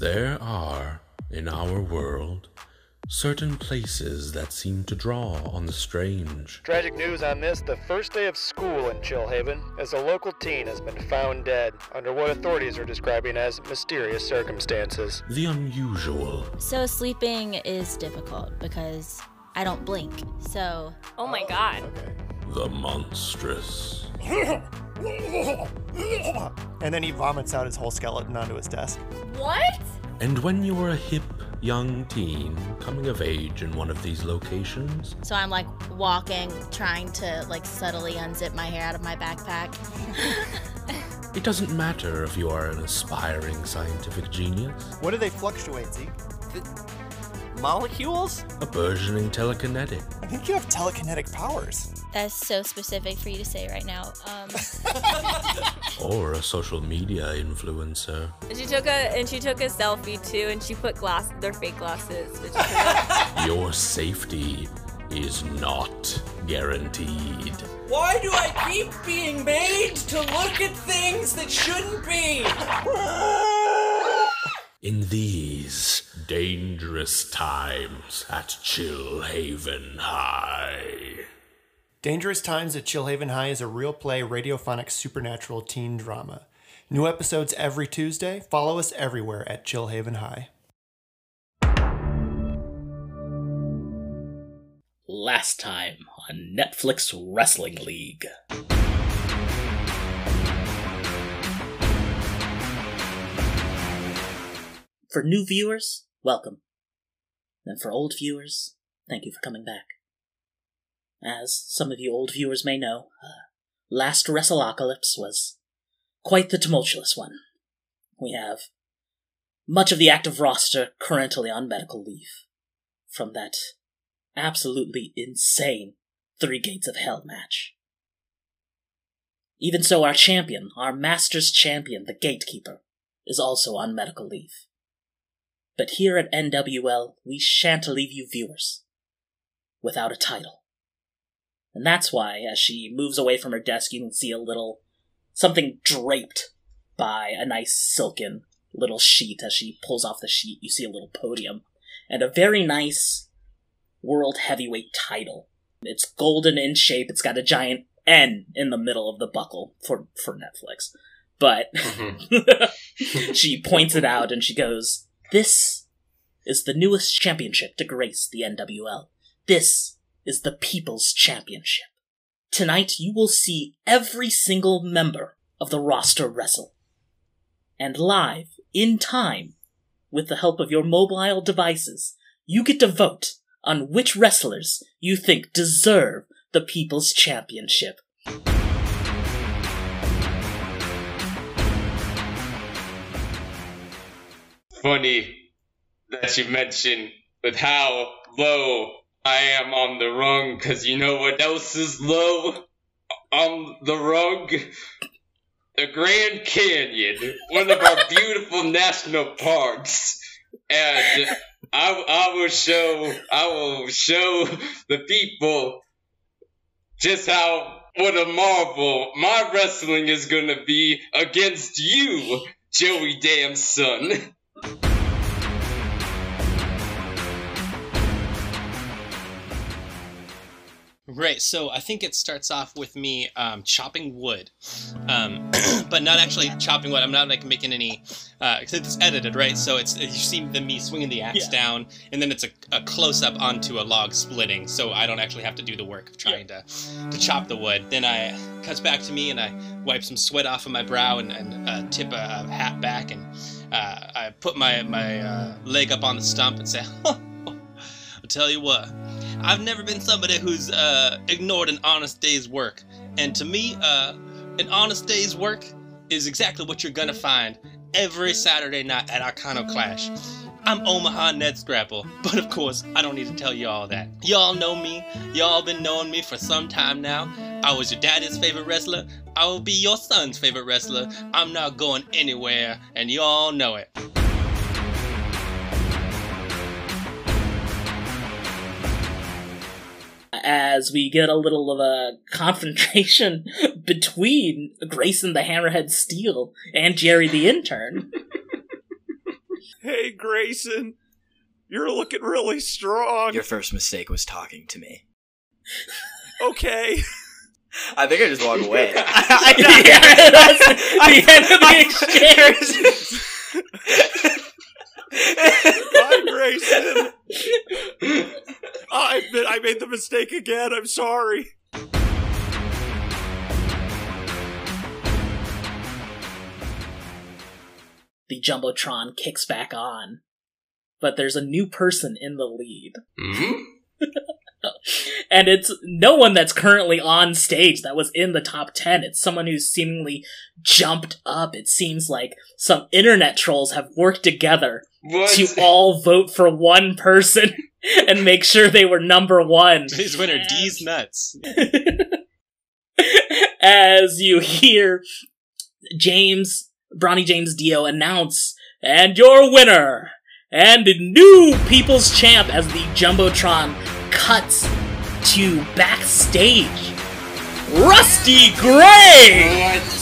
There are, in our world, certain places that seem to draw on the strange. Tragic news on this the first day of school in Chillhaven, as a local teen has been found dead under what authorities are describing as mysterious circumstances. The unusual. So sleeping is difficult because I don't blink. So Oh my god. The monstrous. And then he vomits out his whole skeleton onto his desk. What? And when you were a hip, young teen coming of age in one of these locations, so I'm like walking, trying to like subtly unzip my hair out of my backpack. it doesn't matter if you are an aspiring scientific genius, What do they fluctuate, Zeke? Molecules? a burgeoning telekinetic, I think you have telekinetic powers. That's so specific for you to say right now. Um, or a social media influencer. And she took a and she took a selfie too, and she put glass their fake glasses. Your safety is not guaranteed. Why do I keep being made to look at things that shouldn't be? In these dangerous times at Chillhaven High. Dangerous Times at Chillhaven High is a real play radiophonic supernatural teen drama. New episodes every Tuesday. Follow us everywhere at Chillhaven High. Last time on Netflix Wrestling League. For new viewers, welcome. And for old viewers, thank you for coming back. As some of you old viewers may know, uh, last Wrestleocalypse was quite the tumultuous one. We have much of the active roster currently on medical leave from that absolutely insane Three Gates of Hell match. Even so, our champion, our Masters champion, the Gatekeeper, is also on medical leave. But here at NWL, we shan't leave you viewers without a title. And that's why, as she moves away from her desk, you can see a little something draped by a nice silken little sheet. As she pulls off the sheet, you see a little podium and a very nice World Heavyweight title. It's golden in shape. It's got a giant N in the middle of the buckle for for Netflix. But mm-hmm. she points it out and she goes, "This is the newest championship to grace the NWL. This is the People's Championship. Tonight you will see every single member of the roster wrestle. And live, in time, with the help of your mobile devices, you get to vote on which wrestlers you think deserve the People's Championship. Funny that you mentioned with how low I am on the rung, because you know what else is low on the rung? The Grand Canyon, one of our beautiful national parks. And I, I will show, I will show the people just how, what a marvel my wrestling is gonna be against you, Joey Son. Right, so I think it starts off with me um, chopping wood, um, but not actually chopping wood. I'm not like making any, because it's edited, right? So it's you see the me swinging the axe Yeah. down, and then it's a, a close up onto a log splitting, so I don't actually have to do the work of trying to to chop the wood. Then I cuts back to me, and I wipe some sweat off of my brow and, and uh, tip a, a hat back, and uh, I put my my uh, leg up on the stump and say, "I'll tell you what." I've never been somebody who's uh, ignored an honest day's work. And to me, uh, an honest day's work is exactly what you're gonna find every Saturday night at Arcano Clash. I'm Omaha Ned Scrapple, but of course, I don't need to tell you all that. Y'all know me, y'all been knowing me for some time now. I was your daddy's favorite wrestler, I will be your son's favorite wrestler. I'm not going anywhere, and y'all know it. As we get a little of a confrontation between Grayson the Hammerhead Steel and Jerry the intern. Hey, Grayson, you're looking really strong. Your first mistake was talking to me. Okay. I think I just walk away. I know. Yeah, that's the end of the exchange. Bye, Grayson. I admit I made the mistake again. I'm sorry. the Jumbotron kicks back on. But there's a new person in the lead. Mhm. and it's no one that's currently on stage that was in the top 10. It's someone who's seemingly jumped up. It seems like some internet trolls have worked together What? to all vote for one person and make sure they were number one. His winner, D's nuts. As you hear James, Bronny James Dio announce, and your winner, and new People's Champ as the Jumbotron cuts to backstage. Rusty Gray! Welcome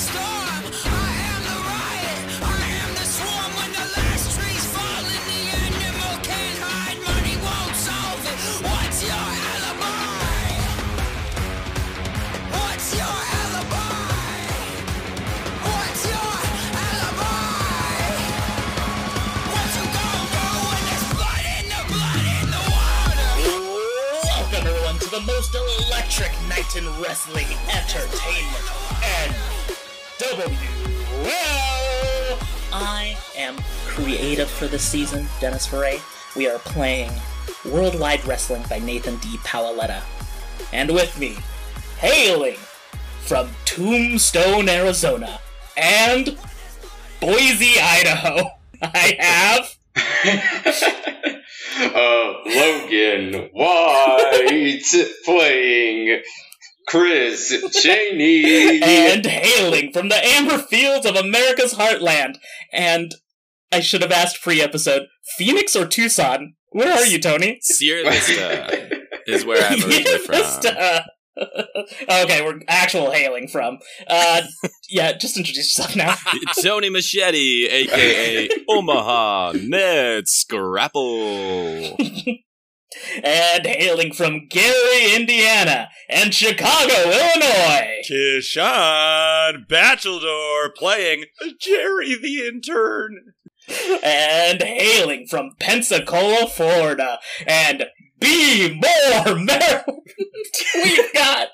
wrestling entertainment and Well, I am creative for this season, Dennis Foray. We are playing Worldwide Wrestling by Nathan D. Paoletta. And with me, hailing from Tombstone, Arizona, and Boise, Idaho, I have uh, Logan White playing Chris Cheney. and hailing from the amber fields of America's heartland. And I should have asked pre-episode, Phoenix or Tucson? Where are you, Tony? Sierra Vista is where I'm originally Sierra from. Okay, we're actual hailing from. Uh, yeah, just introduce yourself now. Tony Machete, aka Omaha Ned Scrapple. And hailing from Gary, Indiana, and Chicago, Illinois. Kishan Bachelor playing Jerry the intern. and hailing from Pensacola, Florida, and Baltimore Maryland. We've got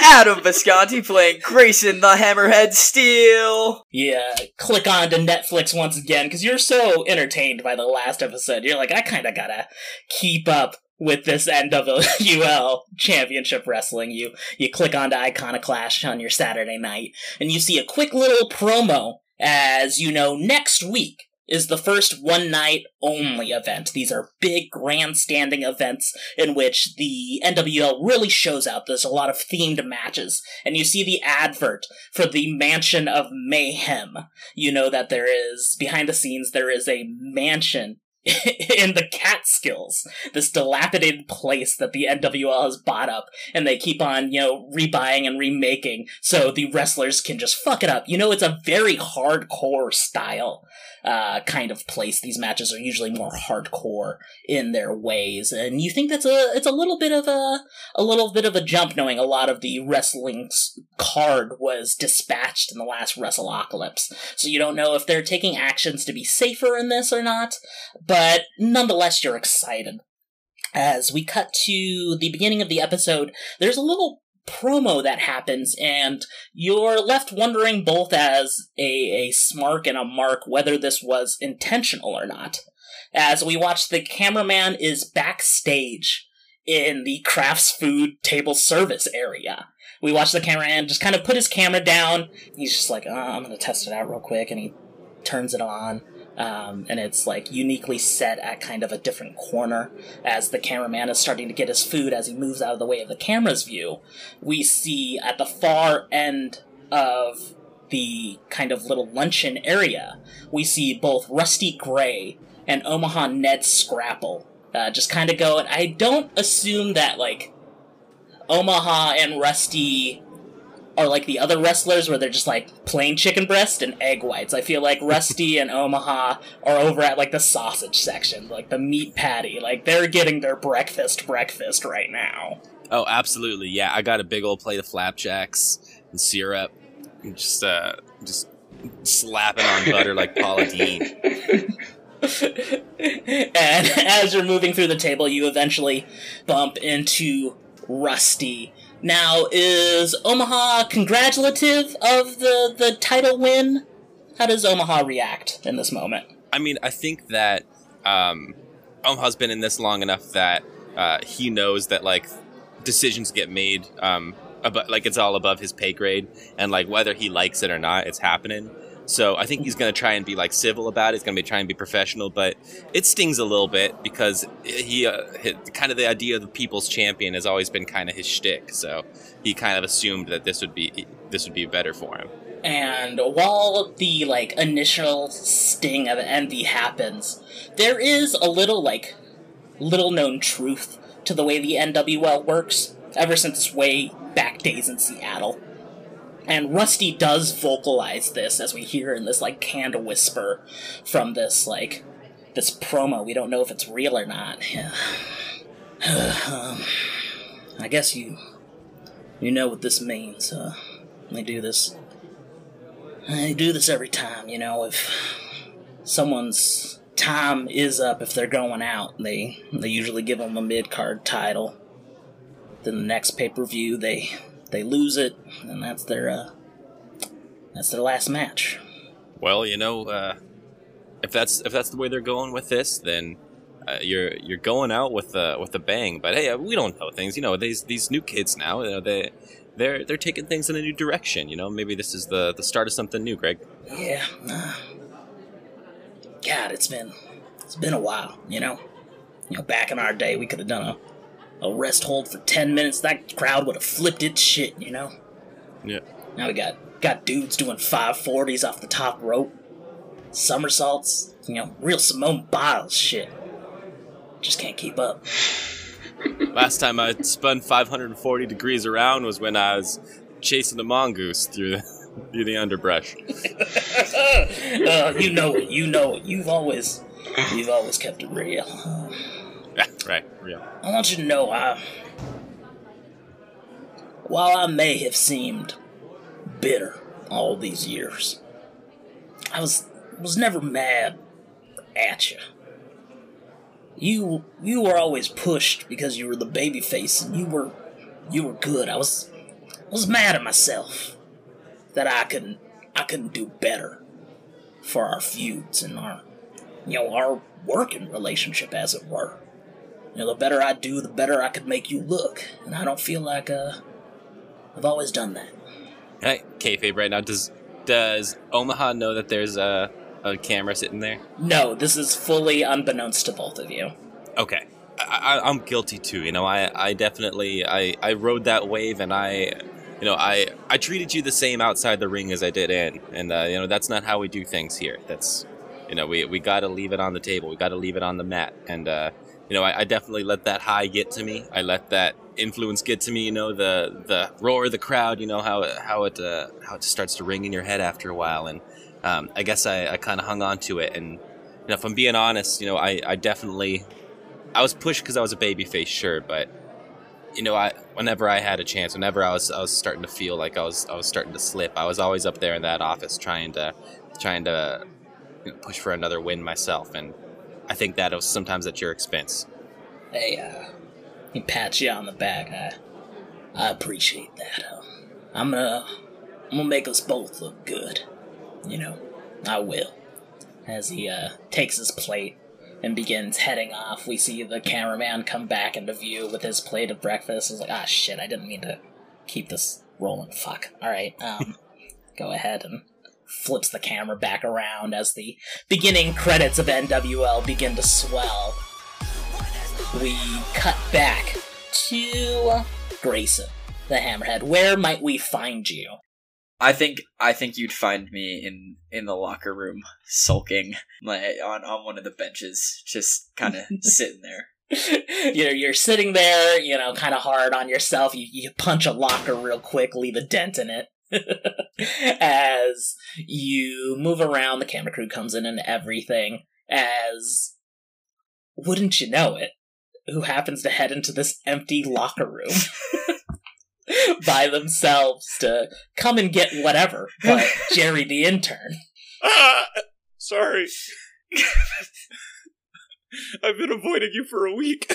Adam Visconti playing Grayson the Hammerhead Steel. yeah. Click on to Netflix once again because you're so entertained by the last episode. You're like, I kind of gotta keep up with this NWL Championship Wrestling. You you click onto Iconoclash on your Saturday night, and you see a quick little promo as you know next week is the first one night only event. These are big grandstanding events in which the NWL really shows out. There's a lot of themed matches, and you see the advert for the Mansion of Mayhem. You know that there is, behind the scenes, there is a mansion in the Catskills, this dilapidated place that the NWL has bought up, and they keep on, you know, rebuying and remaking so the wrestlers can just fuck it up. You know, it's a very hardcore style uh, kind of place. These matches are usually more hardcore in their ways, and you think that's a it's a little bit of a a little bit of a jump, knowing a lot of the wrestling's card was dispatched in the last Wrestleocalypse. So you don't know if they're taking actions to be safer in this or not, but nonetheless, you're excited. As we cut to the beginning of the episode, there's a little promo that happens, and you're left wondering both as a, a smark and a mark whether this was intentional or not. As we watch the cameraman is backstage in the crafts food table service area. We watch the cameraman just kind of put his camera down. He's just like, oh, I'm gonna test it out real quick, and he turns it on. Um, and it's like uniquely set at kind of a different corner as the cameraman is starting to get his food as he moves out of the way of the camera's view. We see at the far end of the kind of little luncheon area, we see both Rusty Gray and Omaha Ned Scrapple uh, just kind of go. And I don't assume that like Omaha and Rusty are like the other wrestlers where they're just like plain chicken breast and egg whites. I feel like Rusty and Omaha are over at like the sausage section, like the meat patty. Like they're getting their breakfast breakfast right now. Oh, absolutely. Yeah, I got a big old plate of flapjacks and syrup. And just uh just slapping on butter like Paula Deen. and as you're moving through the table, you eventually bump into Rusty. Now, is Omaha congratulative of the, the title win? How does Omaha react in this moment? I mean, I think that um, Omaha's been in this long enough that uh, he knows that like decisions get made, um, about, like it's all above his pay grade, and like whether he likes it or not, it's happening. So I think he's going to try and be like civil about it. He's going to be trying to be professional, but it stings a little bit because he, uh, kind of the idea of the people's champion has always been kind of his shtick. So he kind of assumed that this would be this would be better for him. And while the like initial sting of envy happens, there is a little like little known truth to the way the NWL works ever since way back days in Seattle. And Rusty does vocalize this as we hear in this like canned whisper from this like this promo. We don't know if it's real or not. um, I guess you you know what this means. Uh, they do this I do this every time, you know, if someone's time is up if they're going out, they they usually give them a mid-card title. Then the next pay-per-view they they lose it and that's their uh that's their last match. Well, you know, uh, if that's if that's the way they're going with this, then uh, you're you're going out with a with a bang. But hey, we don't know things. You know, these these new kids now, you know, they they're they're taking things in a new direction. You know, maybe this is the the start of something new, Greg. Yeah. uh, God, it's been it's been a while, you know. You know, back in our day we could have done a a rest hold for 10 minutes. That crowd would have flipped its shit, you know. Yeah. Now we got got dudes doing 540s off the top rope, somersaults, you know, real Simone Biles shit. Just can't keep up. Last time I spun 540 degrees around was when I was chasing a mongoose through the through the underbrush. uh, you know it. You know it. You've always, you've always kept it real. Yeah, right, real. I want you to know, I, while I may have seemed bitter all these years, I was was never mad at you. You you were always pushed because you were the baby face and you were you were good. I was I was mad at myself that I couldn't I couldn't do better for our feuds and our you know our working relationship as it were. You know, the better I do, the better I could make you look, and I don't feel like uh I've always done that. Hey, kayfabe right now. Does does Omaha know that there's a a camera sitting there? No, this is fully unbeknownst to both of you. Okay. I, I, I'm guilty too. You know, I, I definitely I, I rode that wave, and I, you know, I I treated you the same outside the ring as I did in, and uh, you know that's not how we do things here. That's, you know, we we got to leave it on the table. We got to leave it on the mat, and uh, you know, I, I definitely let that high get to me. I let that influence get to me. You know, the the roar of the crowd. You know how how it uh, how it starts to ring in your head after a while, and um, I guess I, I kind of hung on to it. And you know, if I'm being honest, you know, I, I definitely I was pushed because I was a babyface, sure, but you know, I whenever I had a chance, whenever I was I was starting to feel like I was I was starting to slip, I was always up there in that office trying to trying to you know, push for another win myself, and I think that sometimes at your expense. Hey, uh, he pats you on the back. I, I appreciate that. Um, I'm gonna, I'm gonna make us both look good. You know, I will. As he uh, takes his plate and begins heading off, we see the cameraman come back into view with his plate of breakfast. He's like, ah, shit, I didn't mean to keep this rolling. Fuck. All right, um, go ahead and flips the camera back around as the beginning credits of NWL begin to swell we cut back to Grayson, the Hammerhead. Where might we find you? I think I think you'd find me in in the locker room sulking like on on one of the benches just kind of sitting there you're you're sitting there, you know, kind of hard on yourself. You you punch a locker real quick, leave a dent in it. as you move around, the camera crew comes in and everything. As wouldn't you know it, who happens to head into this empty locker room by themselves to come and get whatever, but Jerry the intern. Ah, sorry. I've been avoiding you for a week.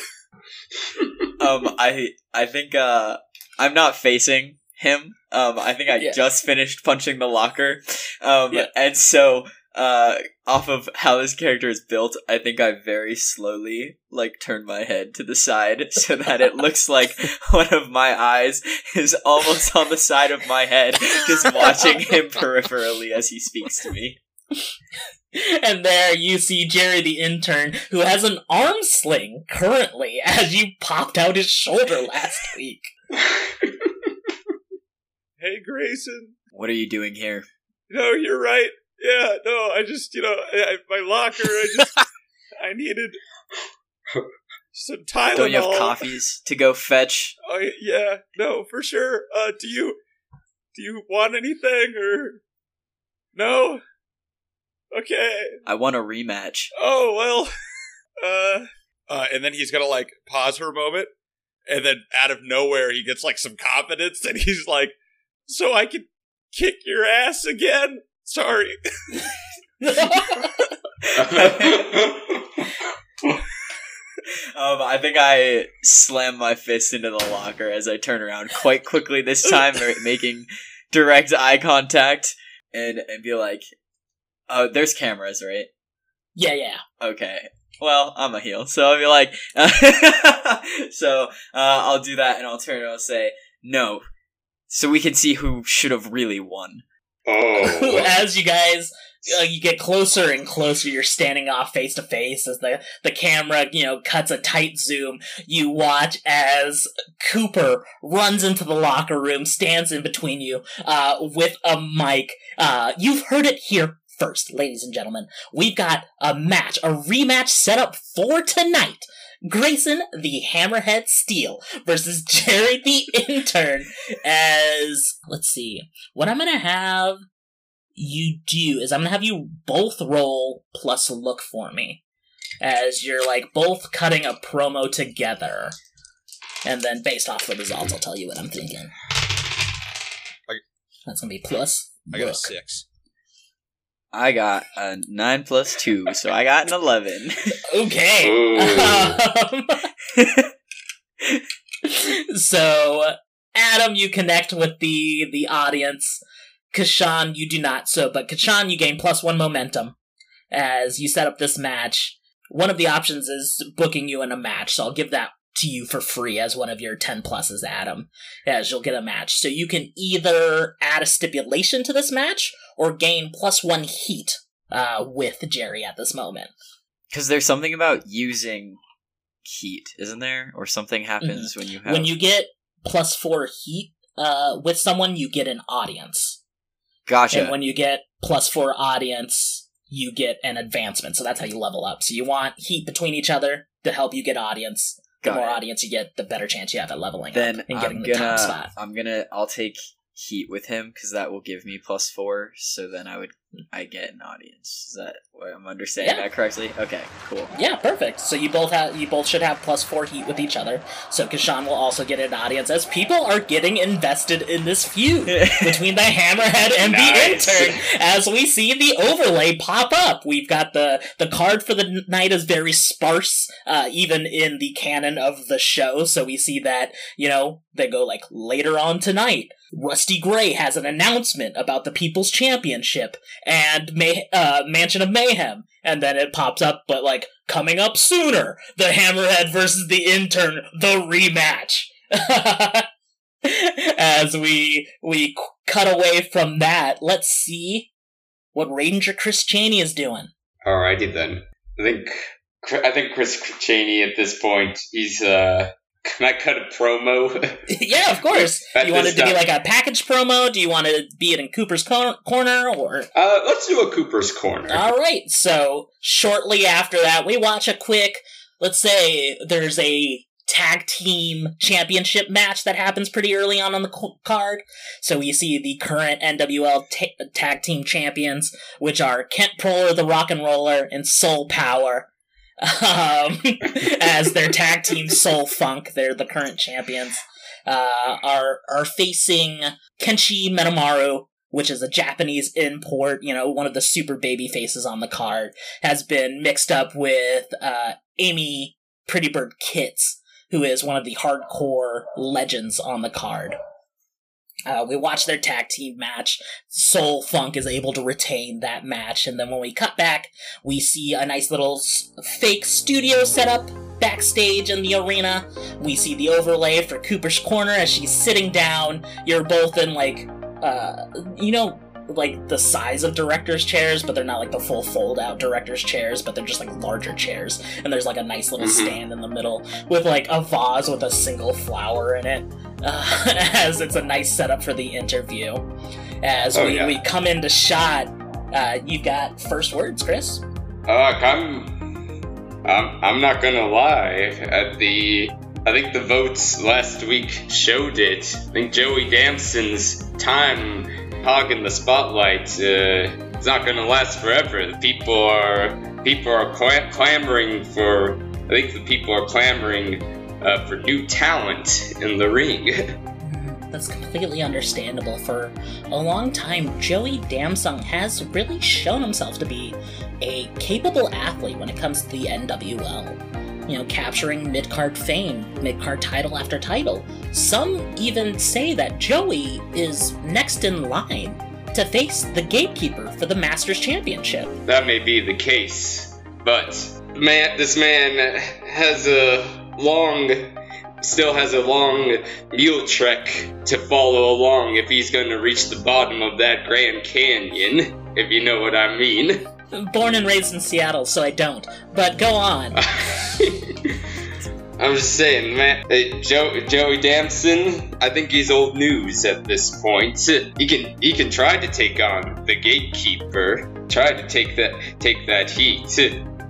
um, I I think uh, I'm not facing him. Um, I think I Yeah. just finished punching the locker. Um, Yeah. and so uh, off of how this character is built, I think I very slowly like turn my head to the side so that it looks like one of my eyes is almost on the side of my head, just watching him peripherally as he speaks to me. And there you see Jerry the intern, who has an arm sling currently, as you popped out his shoulder last week. Hey, Grayson. What are you doing here? No, you're right. Yeah, no, I just, you know, I, my locker, I just, I needed some Tylenol. Don't you have coffees to go fetch? Oh, yeah, no, for sure. Uh, do you, do you want anything or, no? Okay. I want a rematch. Oh, well, uh, uh, and then he's gonna, like, pause for a moment, and then out of nowhere, he gets, like, some confidence, and he's like, so I could kick your ass again? Sorry. Um, I think I slam my fist into the locker as I turn around quite quickly this time, making direct eye contact and and be like, "Oh, there's cameras, right? Yeah, yeah. Okay. Well, I'm a heel, so I'll be like, so uh, I'll do that, and I'll turn and I'll say, no, so we can see who should have really won. Oh. as you guys uh, you get closer and closer you're standing off face to face as the the camera you know cuts a tight zoom you watch as cooper runs into the locker room stands in between you uh with a mic uh you've heard it here first ladies and gentlemen we've got a match a rematch set up for tonight Grayson the Hammerhead Steel versus Jerry the Intern as let's see what I'm gonna have you do is I'm gonna have you both roll plus look for me. As you're like both cutting a promo together. And then based off the results, I'll tell you what I'm thinking. That's gonna be plus. I got a six. I got a nine plus two, so I got an eleven. Okay. Um, so, Adam, you connect with the the audience. Kashan, you do not. So, but Kashan, you gain plus one momentum as you set up this match. One of the options is booking you in a match, so I'll give that to you for free as one of your 10 pluses, Adam, as you'll get a match. So you can either add a stipulation to this match or gain plus one heat uh, with Jerry at this moment. Because there's something about using heat, isn't there? Or something happens when you have. Mm-hmm. When you get plus four heat uh, with someone, you get an audience. Gotcha. And when you get plus four audience, you get an advancement. So that's how you level up. So you want heat between each other to help you get audience. The more it. audience you get, the better chance you have at leveling then up and getting I'm the top gonna, spot. I'm gonna, I'll take heat with him because that will give me plus four. So then I would, I get an audience. Is that what I'm understanding Yeah. that correctly? Okay, cool. Yeah, perfect. So you both have you both should have plus four heat with each other. So Kashan will also get an audience as people are getting invested in this feud between the Hammerhead and Nice. the intern. As we see the overlay pop up, we've got the the card for the night is very sparse, uh, even in the canon of the show. So we see that you know they go like later on tonight. Rusty Gray has an announcement about the People's Championship and May- uh, Mansion of Mayhem, and then it pops up, but like coming up sooner, the Hammerhead versus the Intern, the rematch. As we we cut away from that, let's see what Ranger Chris Cheney is doing. Alrighty then. I think I think Chris Cheney at this point he's uh can I cut a promo? yeah, of course. You want it to be like a package promo? Do you want to be it in Cooper's cor- corner or? uh let's do a Cooper's corner. All right. So shortly after that, we watch a quick let's say there's a tag team championship match that happens pretty early on on the card. So we see the current NWL ta- tag team champions, which are Kent Proller, the Rock and Roller, and Soul Power. Um, as their tag team Soul Funk, they're the current champions. Uh, are are facing Kenshi Metamaru, which is a Japanese import, you know, one of the super baby faces on the card, has been mixed up with uh, Amy Pretty Bird Kits, who is one of the hardcore legends on the card. Uh, we watch their tag team match. Soul Funk is able to retain that match, and then when we cut back, we see a nice little s- fake studio setup backstage in the arena. We see the overlay for Cooper's Corner as she's sitting down. You're both in like, uh, you know, like the size of directors' chairs, but they're not like the full fold out directors' chairs, but they're just like larger chairs. And there's like a nice little Mhm. stand in the middle with like a vase with a single flower in it, uh, as it's a nice setup for the interview. As Oh, we, yeah. we come into shot, uh, you've got first words, Chris. Uh, I'm, I'm, I'm not gonna lie. At the, I think the votes last week showed it. I think Joey Damson's time hogging the spotlight uh, is not gonna last forever. People are, people are cla- clamoring for. I think the people are clamoring uh, for new talent in the ring. That's completely understandable. For a long time, Joey Damson has really shown himself to be a capable athlete when it comes to the NWL. You know, capturing mid card fame, mid card title after title. Some even say that Joey is next in line to face the gatekeeper for the Masters Championship. That may be the case, but man, this man has a long, still has a long mule trek to follow along if he's going to reach the bottom of that Grand Canyon, if you know what I mean. Born and raised in Seattle, so I don't. But go on. I'm just saying, man. Hey, Joe, Joey Damson, I think he's old news at this point. He can he can try to take on the gatekeeper, try to take that take that heat,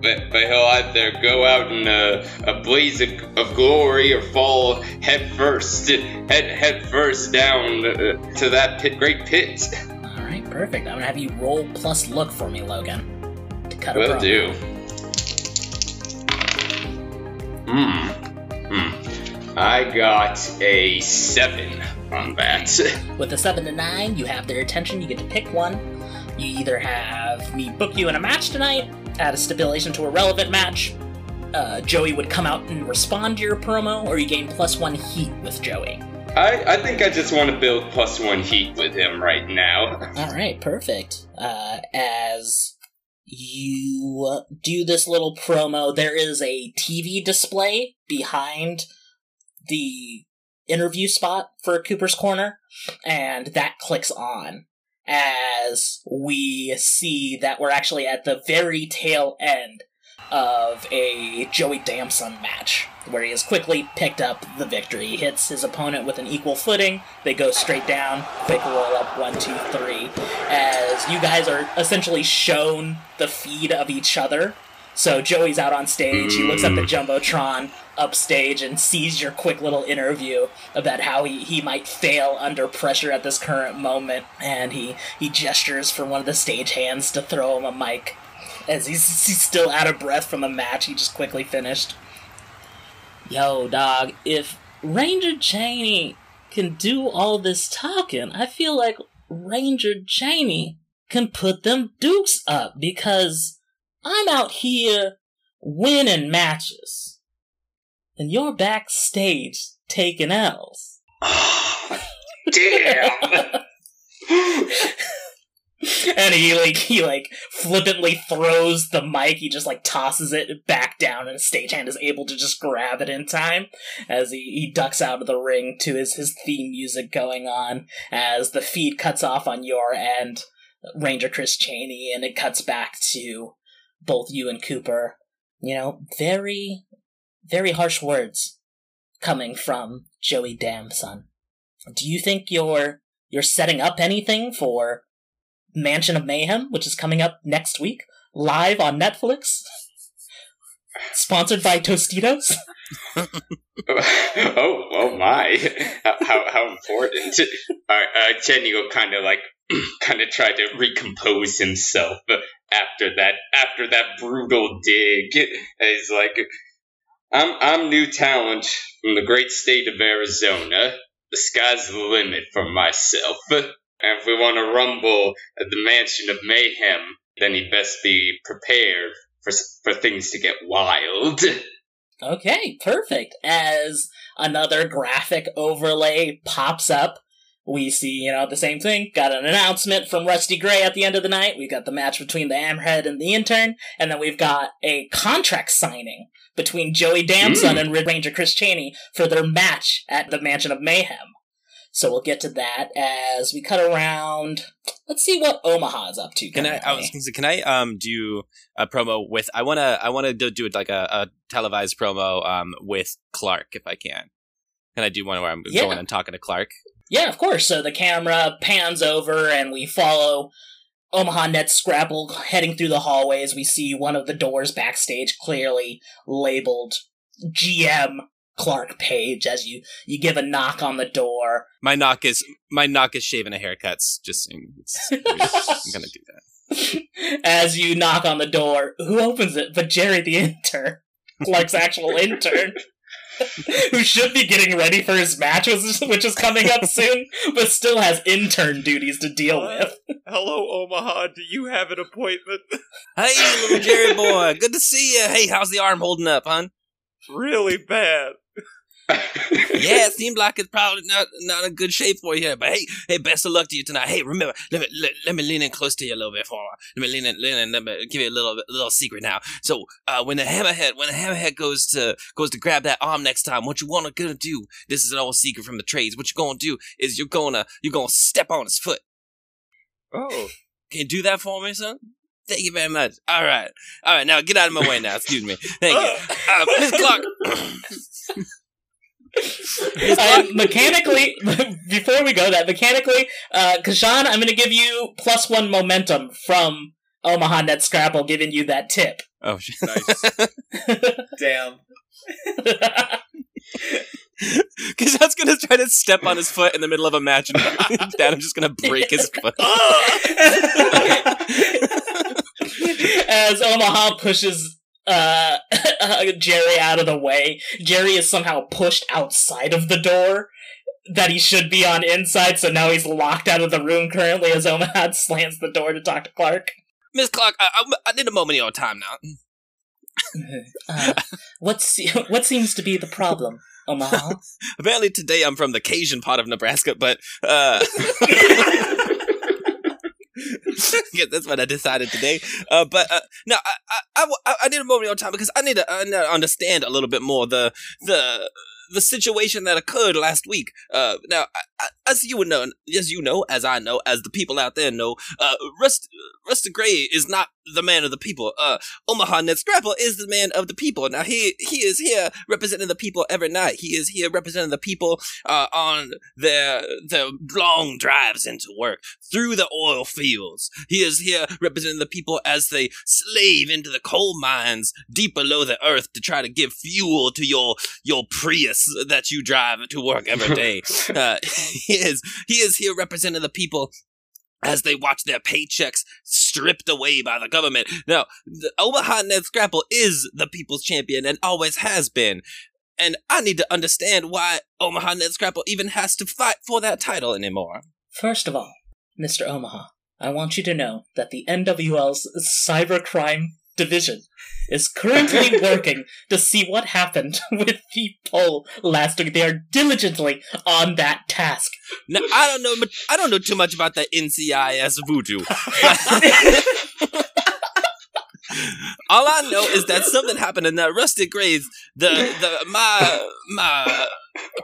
but but he'll either go out in a, a blaze of, of glory or fall head first, head head first down uh, to that pit, great pit. All right, perfect. I'm gonna have you roll plus look for me, Logan. Cut Will do. Hmm. Hmm. I got a seven on that. With a seven to nine, you have their attention. You get to pick one. You either have me book you in a match tonight, add a stipulation to a relevant match. Uh, Joey would come out and respond to your promo, or you gain plus one heat with Joey. I, I think I just want to build plus one heat with him right now. All right, perfect. Uh, as you do this little promo, there is a TV display behind the interview spot for Cooper's Corner, and that clicks on as we see that we're actually at the very tail end of a Joey Damson match, where he has quickly picked up the victory. He hits his opponent with an equal footing. They go straight down, quick roll up, one, two, three. As you guys are essentially shown the feed of each other. So Joey's out on stage. He looks at the jumbotron upstage and sees your quick little interview about how he, he might fail under pressure at this current moment, and he he gestures for one of the stage hands to throw him a mic as he's, he's still out of breath from a match he just quickly finished. Yo, dog, if Ranger Cheney can do all this talking, I feel like Ranger Cheney can put them dukes up because I'm out here winning matches. And you're backstage taking L's. Damn! and he like he like flippantly throws the mic. He just like tosses it back down, and stagehand is able to just grab it in time as he, he ducks out of the ring to his his theme music going on as the feed cuts off on your end, Ranger Chris Cheney, and it cuts back to both you and Cooper. You know, very very harsh words coming from Joey Damson. Do you think you're you're setting up anything for Mansion of Mayhem, which is coming up next week, live on Netflix. Sponsored by Tostitos. oh, oh my! How how, how important? Uh, will kind of like kind of try to recompose himself after that after that brutal dig. He's like, I'm I'm new talent from the great state of Arizona. The sky's the limit for myself. And if we want to rumble at the mansion of mayhem, then he'd best be prepared for for things to get wild. Okay, perfect. As another graphic overlay pops up, we see, you know, the same thing. Got an announcement from Rusty Gray at the end of the night. We've got the match between the Hammerhead and the intern, and then we've got a contract signing between Joey Damson Mm. and Red Ranger Chris Cheney for their match at the Mansion of Mayhem. So we'll get to that as we cut around. Let's see what Omaha's up to. Can I? I was can I um do a promo with? I wanna I wanna do, do it like a, a televised promo um with Clark if I can. Can I do one where I'm Yeah. going and talking to Clark? Yeah, of course. So the camera pans over and we follow Omaha Ned Scrapple heading through the hallways. We see one of the doors backstage clearly labeled GM Clark Page as you, you give a knock on the door. My knock is my knock is shaving a haircuts. Just saying, I'm gonna do that. As you knock on the door, who opens it but Jerry the intern? Clark's actual intern. Who should be getting ready for his match, which is- which is coming up soon, but still has intern duties to deal with. Hello, Omaha. Do you have an appointment? Hey, little Jerry boy, good to see you. Hey, how's the arm holding up, hon? really bad. yeah, it seemed like it's probably not not a good shape for you here. But hey, hey, best of luck to you tonight. Hey, remember, let me let, let me lean in close to you a little bit for let me lean in, lean in, let me give you a little little secret now. So, uh, when the hammerhead when the hammerhead goes to goes to grab that arm next time, what you wanna gonna do? This is an old secret from the trades. What you're gonna do is you're gonna you're gonna step on his foot. Oh, Can you do that for me, son? Thank you very much. All right, all right. Now get out of my way. Now, excuse me. Thank you, uh, Miss Clark. Uh, mechanically, before we go that, mechanically, uh, Kashan, I'm going to give you plus one momentum from Omaha Ned Scrapple, giving you that tip. Oh, shit. Damn. Because that's gonna try to step on his foot in the middle of a match, and then I'm just gonna break his foot. As Omaha pushes uh, Jerry out of the way, Jerry is somehow pushed outside of the door that he should be on inside, so now he's locked out of the room currently as Omaha slams the door to talk to Clark. Miss Clark, I, I, I need a moment of your time now. Uh, what's what seems to be the problem, Omaha? Apparently today I'm from the Cajun part of Nebraska, but uh yeah, that's what I decided today. Uh, but uh, no, I, I, I, I need a moment of time because I need to, understand a little bit more the the the situation that occurred last week. Uh, now, I, I, as you know, as you know, as I know, as the people out there know, uh, Rust Rusty Gray is not the man of the people. Uh, Omaha Ned Scrapple is the man of the people. Now he he is here representing the people every night. He is here representing the people uh, on their their long drives into work through the oil fields. He is here representing the people as they slave into the coal mines deep below the earth to try to give fuel to your your Prius that you drive to work every day. uh, he is he is here representing the people as they watch their paychecks stripped away by the government. Now, the Omaha Ned Scrapple is the people's champion and always has been. And I need to understand why Omaha Ned Scrapple even has to fight for that title anymore. First of all, Mr. Omaha, I want you to know that the NWL's cybercrime division is currently working to see what happened with the poll last week. They are diligently on that task. Now, I don't know. I don't know too much about the NCIS voodoo. All I know is that something happened in that Rusty Graves. The the my my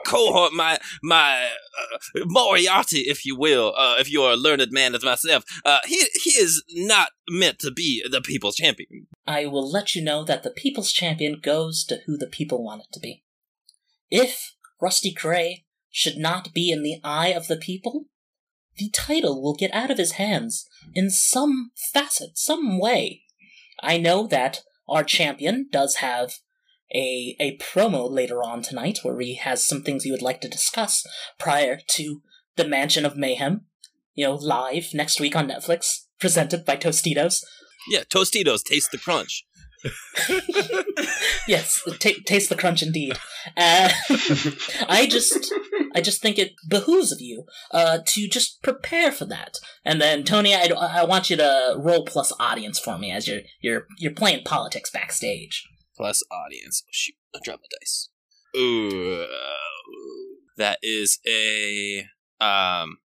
cohort, my my uh, Moriarty, if you will, uh, if you're a learned man as myself. Uh, he he is not meant to be the people's champion. I will let you know that the people's champion goes to who the people want it to be. If Rusty Gray should not be in the eye of the people, the title will get out of his hands in some facet, some way. I know that our champion does have a a promo later on tonight where he has some things he would like to discuss prior to the Mansion of Mayhem. You know, live next week on Netflix, presented by Tostitos. Yeah, Tostitos, taste the crunch. yes, t- taste the crunch indeed. Uh, I just, I just think it behooves of you uh, to just prepare for that. And then Tony, I, I want you to roll plus audience for me as you're you're you're playing politics backstage. Plus audience. Oh, shoot, I dropped my dice. Ooh, that is a um.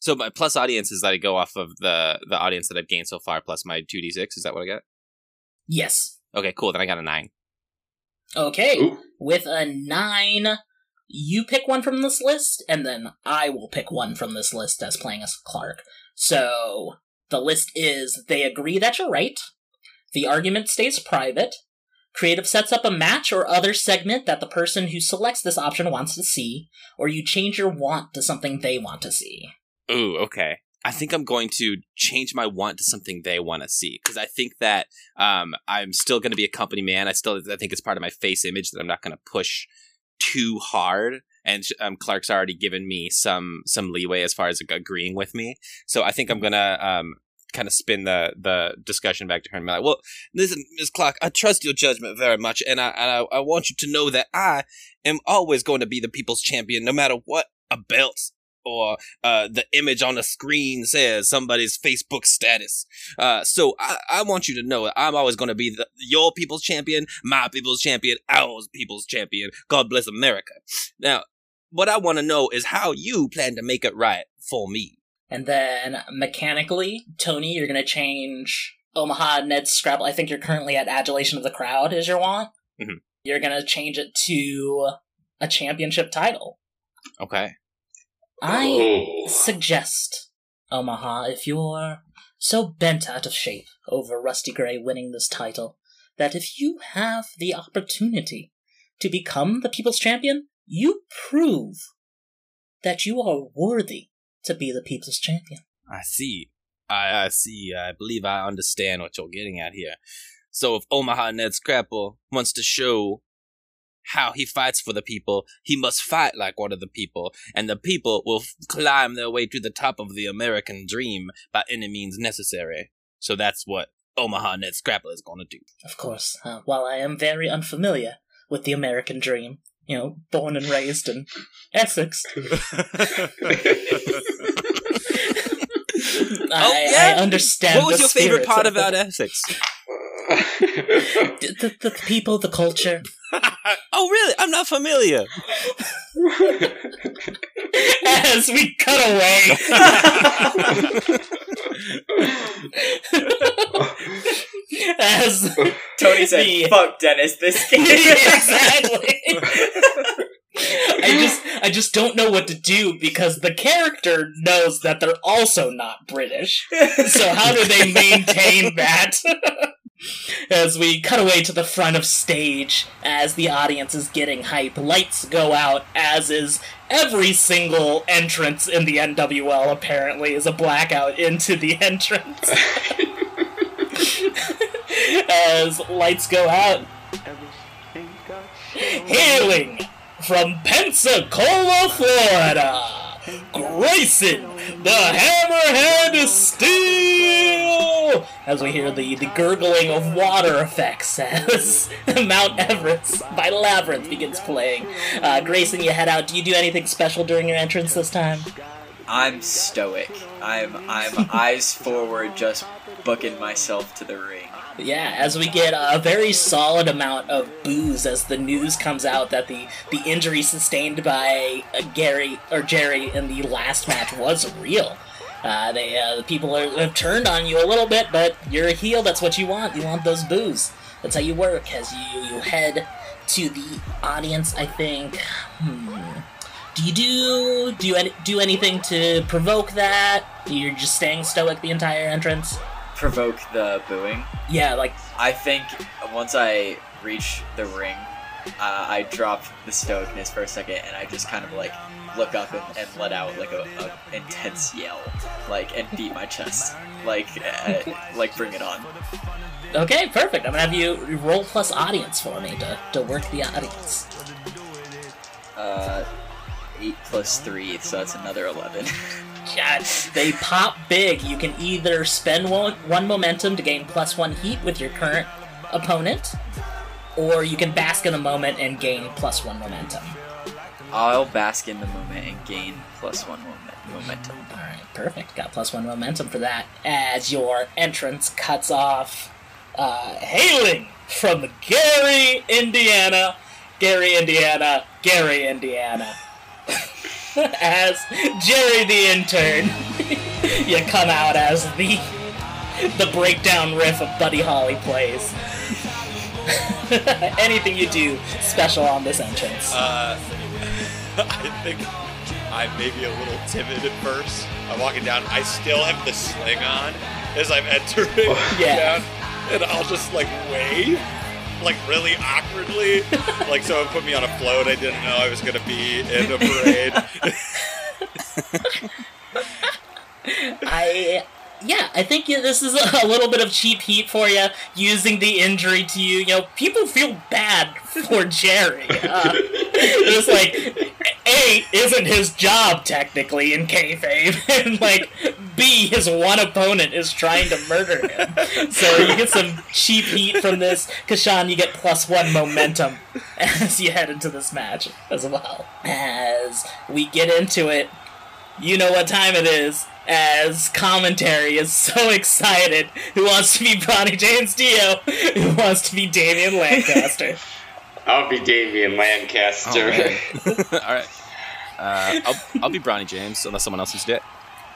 So my plus audience is that I go off of the the audience that I've gained so far plus my two d six. Is that what I got? Yes. Okay, cool. Then I got a nine. Okay. With a nine, you pick one from this list, and then I will pick one from this list as playing as Clark. So the list is they agree that you're right. The argument stays private. Creative sets up a match or other segment that the person who selects this option wants to see, or you change your want to something they want to see. Ooh, okay. I think I'm going to change my want to something they want to see because I think that um, I'm still going to be a company man. I still I think it's part of my face image that I'm not going to push too hard. And um, Clark's already given me some some leeway as far as agreeing with me. So I think I'm gonna um, kind of spin the the discussion back to her and be like, "Well, listen, Miss Clark, I trust your judgment very much, and I and I, I want you to know that I am always going to be the people's champion, no matter what a belt or uh, the image on the screen says somebody's Facebook status. Uh, so I, I want you to know I'm always going to be the, your people's champion, my people's champion, our people's champion. God bless America. Now, what I want to know is how you plan to make it right for me. And then mechanically, Tony, you're going to change Omaha Ned's Scrapple. I think you're currently at Adulation of the Crowd, is your want. Mhm. You're going to change it to a championship title. Okay. I oh. suggest, Omaha, if you're so bent out of shape over Rusty Gray winning this title, that if you have the opportunity to become the People's Champion, you prove that you are worthy to be the People's Champion. I see. I, I see. I believe I understand what you're getting at here. So if Omaha Ned Scrapple wants to show how he fights for the people, he must fight like one of the people, and the people will f- climb their way to the top of the American dream by any means necessary. So that's what Omaha Ned Scrapple is going to do. Of course, uh, while I am very unfamiliar with the American dream, you know, born and raised in Essex. I, I understand. Oh, What was the your favorite part about Essex? the, the, the people, the culture. oh, really? I'm not familiar. As we cut away. As Tony said, the- "Fuck Dennis, this game." exactly. I just I just don't know what to do because the character knows that they're also not British. So how do they maintain that? As we cut away to the front of stage as the audience is getting hype, lights go out as is every single entrance in the NWL apparently is a blackout into the entrance. as lights go out hailing from Pensacola, Florida, Grayson, the Hammerhead of Steel! As we hear the, the gurgling of water effects as Mount Everest by Labrinth begins playing. Uh, Grayson, you head out. Do you do anything special during your entrance this time? I'm stoic. I'm I'm eyes forward, just booking myself to the ring. Yeah, as we get a very solid amount of boos as the news comes out that the, the injury sustained by uh, Gary or Jerry in the last match was real. Uh, they uh, the people are, have turned on you a little bit, but you're a heel. That's what you want. You want those boos. That's how you work. As you you head to the audience, I think. Hmm. Do you do do you do anything to provoke that? You're just staying stoic the entire entrance. Provoke the booing. Yeah, like I think once I reach the ring, uh, I drop the stoicness for a second, and I just kind of like look up and, and let out like a, a intense yell, like and beat my chest, like uh, like bring it on. Okay, perfect. I'm gonna have you roll plus audience for me to, to work the audience. Uh, eight plus three, so that's another eleven. They pop big. You can either spend one, one momentum to gain plus one heat with your current opponent, or you can bask in the moment and gain plus one momentum. I'll bask in the moment and gain plus one moment, momentum. Alright, perfect. Got plus one momentum for that. As your entrance cuts off, uh, hailing from Gary, Indiana, Gary, Indiana, Gary, Indiana. as Jerry the intern, you come out as the the breakdown riff of Buddy Holly plays. Anything you do special on this entrance? Uh, I think I'm maybe a little timid at first. I'm walking down. I still have the sling on as I'm entering Yeah. down, and I'll just like wave, like really awkwardly, like someone put me on a float. I didn't know I was gonna be in a parade. I yeah, I think yeah, this is a little bit of cheap heat for you, using the injury to you. You know, people feel bad for Jerry. Uh, it's like A isn't his job technically in kayfabe, and like B his one opponent is trying to murder him. So you get some cheap heat from this. Kashan, you get plus one momentum as you head into this match as well. As we get into it, you know what time it is. As commentary is so excited, who wants to be Bronny James Dio, who wants to be Damian Lancaster. I'll be Damian Lancaster. All right. Uh, I'll, I'll be Bronny James unless someone else is dead.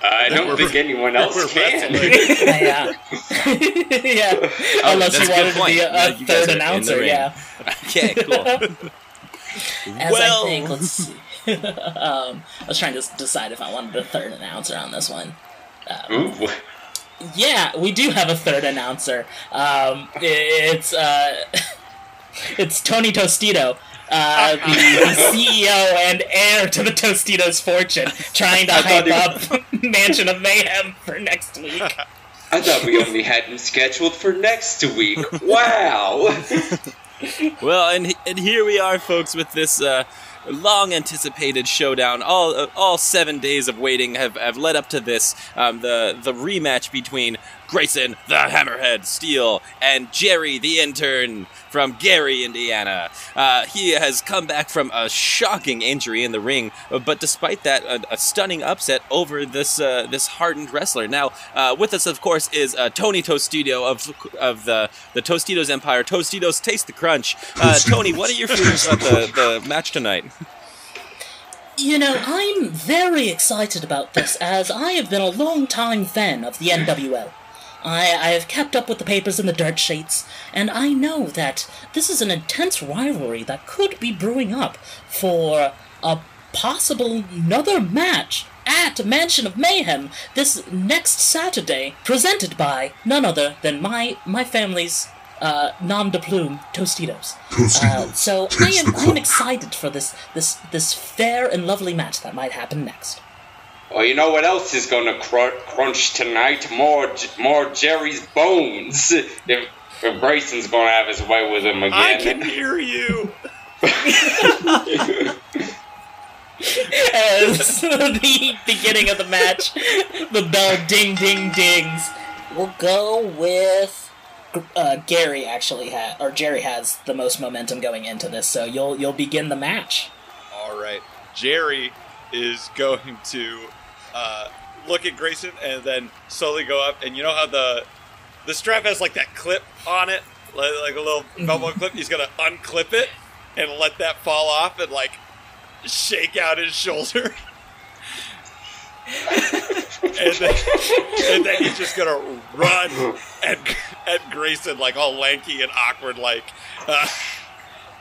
I don't think anyone else can. yeah. yeah. Oh, Unless you a wanted to point. be a, a you guys third are in the announcer, ring. yeah. Okay, cool. As Well- I think, let's see. um, I was trying to decide if I wanted a third announcer on this one. Um, Ooh. Yeah, we do have a third announcer. Um, it's uh, it's Tony Tostito, uh, the, the CEO and heir to the Tostitos fortune, trying to I hype thought up Mansion of Mayhem for next week. I thought we only had him scheduled for next week. Wow. well, and and here we are, folks, with this uh, long anticipated showdown. All all seven days of waiting have, have led up to this. Um, the the rematch between Grayson the Hammerhead Steele and Jerry the intern from Gary, Indiana. Uh, he has come back from a shocking injury in the ring, but despite that, a, a stunning upset over this uh, this hardened wrestler. Now, uh, with us, of course, is uh, Tony Tostitos of of the the Tostitos Empire. Tostitos, taste the crunch. Uh, Tony, what are your feelings about the, the match tonight? You know, I'm very excited about this as I have been a long time fan of the NWL. I, I have kept up with the papers and the dirt sheets, and I know that this is an intense rivalry that could be brewing up for a possible another match at Mansion of Mayhem this next Saturday, presented by none other than my my family's uh, nom de plume, Tostitos. Uh, so I am I am excited for this this this fair and lovely match that might happen next. Well, you know what else is gonna cr- crunch tonight? More, more Jerry's bones. If, if Grayson's gonna have his way with him again. I can hear you. As the beginning of the match, the bell ding ding dings. We'll go with uh, Gary. Actually, ha- or Jerry has the most momentum going into this, so you'll you'll begin the match. All right. Jerry is going to uh, look at Grayson and then slowly go up. And you know how the the strap has like that clip on it, like, like a little belt clip. He's gonna unclip it and let that fall off and like shake out his shoulder. and, then, and then he's just gonna run at, at Grayson like all lanky and awkward like. Uh,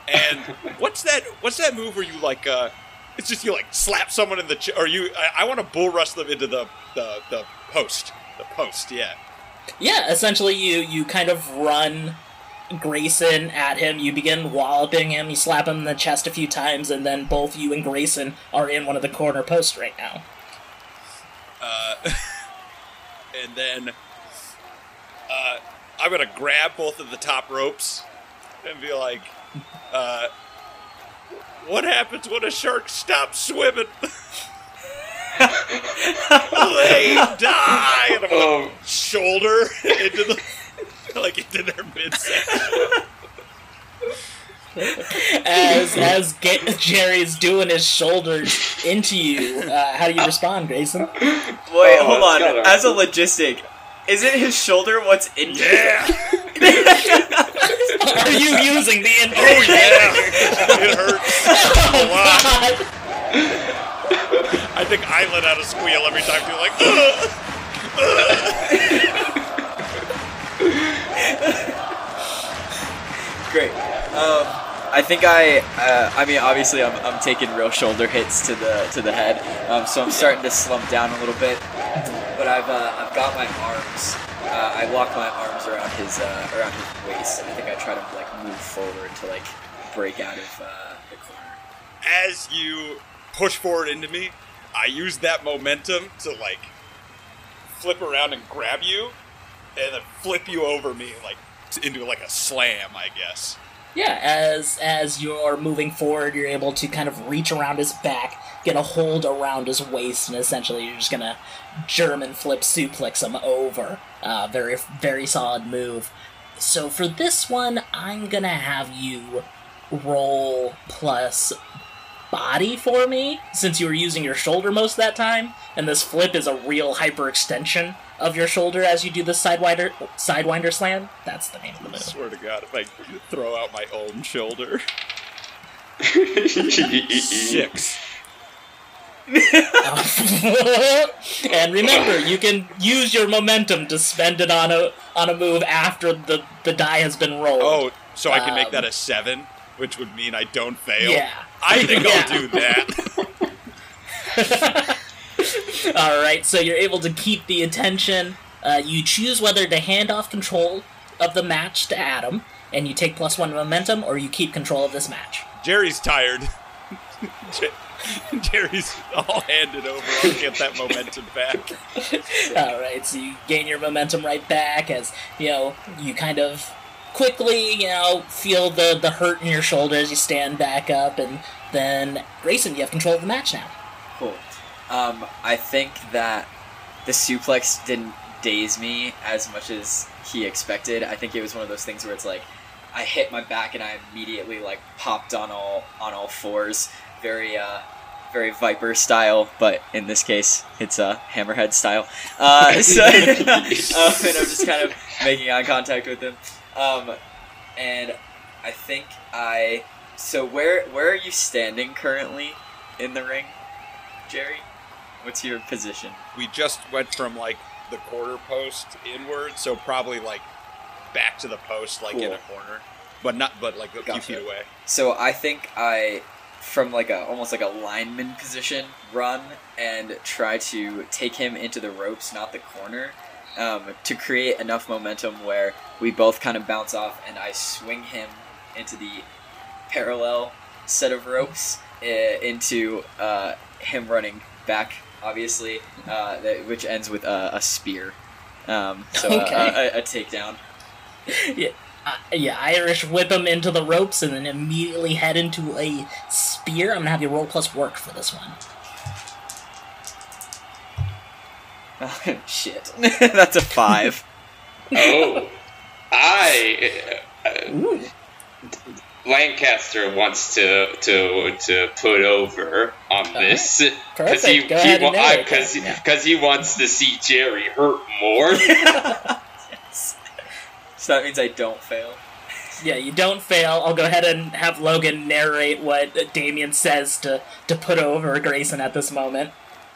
and what's that? What's that move where you like? uh It's just you like slap someone in the ch- or you. I, I want to bull rush them into the the the post. The post, yeah. Yeah, essentially, you you kind of run Grayson at him. You begin walloping him. You slap him in the chest a few times, and then both you and Grayson are in one of the corner posts right now. Uh, and then uh, I'm gonna grab both of the top ropes and be like, uh, "What happens when a shark stops swimming?" they die. And I'm gonna shoulder into the like into their midsection. As as Ga- Jerry's doing his shoulders into you, uh, how do you respond, Grayson? Wait, Oh, hold on. gotta- As a logistic, isn't his shoulder what's in Yeah. Are you using the entire? Oh yeah, it hurts a lot. I think I let out a squeal every time too, like. Great. Um, I think I, uh, I mean, obviously, I'm, I'm taking real shoulder hits to the to the head, um, so I'm starting to slump down a little bit. But I've uh, I've got my arms. Uh, I lock my arms around his uh, around his waist, and I think I try to like move forward to like break out of uh, the corner. As you push forward into me, I use that momentum to like flip around and grab you, and then flip you over me like into like a slam, I guess. Yeah, as as you're moving forward, you're able to kind of reach around his back, get a hold around his waist, and essentially you're just gonna German flip suplex him over. Uh, very very solid move. So for this one, I'm gonna have you roll plus body for me, since you were using your shoulder most of that time, and this flip is a real hyperextension of your shoulder as you do the sidewinder sidewinder slam. That's the name of the move. I swear to God, if I throw out my own shoulder. Six. and remember, you can use your momentum to spend it on a on a move after the the die has been rolled. Oh, so I can make Um, that a seven, which would mean I don't fail. Yeah. I think Yeah. I'll do that. All right, so you're able to keep the attention. Uh, you choose whether to hand off control of the match to Adam, and you take plus one momentum, or you keep control of this match. Jerry's tired. Jer- Jerry's all handed over. I'll get that momentum back. All right, so you gain your momentum right back as you know you kind of quickly you know feel the the hurt in your shoulder as you stand back up, and then Grayson, you have control of the match now. Cool. Um, I think that the suplex didn't daze me as much as he expected. I think it was one of those things where it's like I hit my back and I immediately like popped on all on all fours, very uh, very Viper style, but in this case it's uh, Hammerhead style. Uh, so, um, and I'm just kind of making eye contact with him, um, and I think I. So where where are you standing currently in the ring, Jerry? What's your position? We just went from like the quarter post inward, so probably like back to the post, like in a corner, but not, but like a few feet away. So I think I, from like a almost like a lineman position, run and try to take him into the ropes, not the corner, um, to create enough momentum where we both kind of bounce off, and I swing him into the parallel set of ropes uh, into uh, him running back, obviously, uh, that, which ends with a, a spear. Um, so Okay. a, a, a takedown. yeah, uh, yeah, Irish whip him into the ropes and then immediately head into a spear. I'm gonna have you roll plus work for this one. Shit, that's a five. Oh, I. Uh, Lancaster wants to to to put over on this because he Perfect. Go ahead and narrate because because he wants to see Jerry hurt more. So that means I don't fail. Yeah, you don't fail. I'll go ahead and have Logan narrate what Damien says to, to put over Grayson at this moment.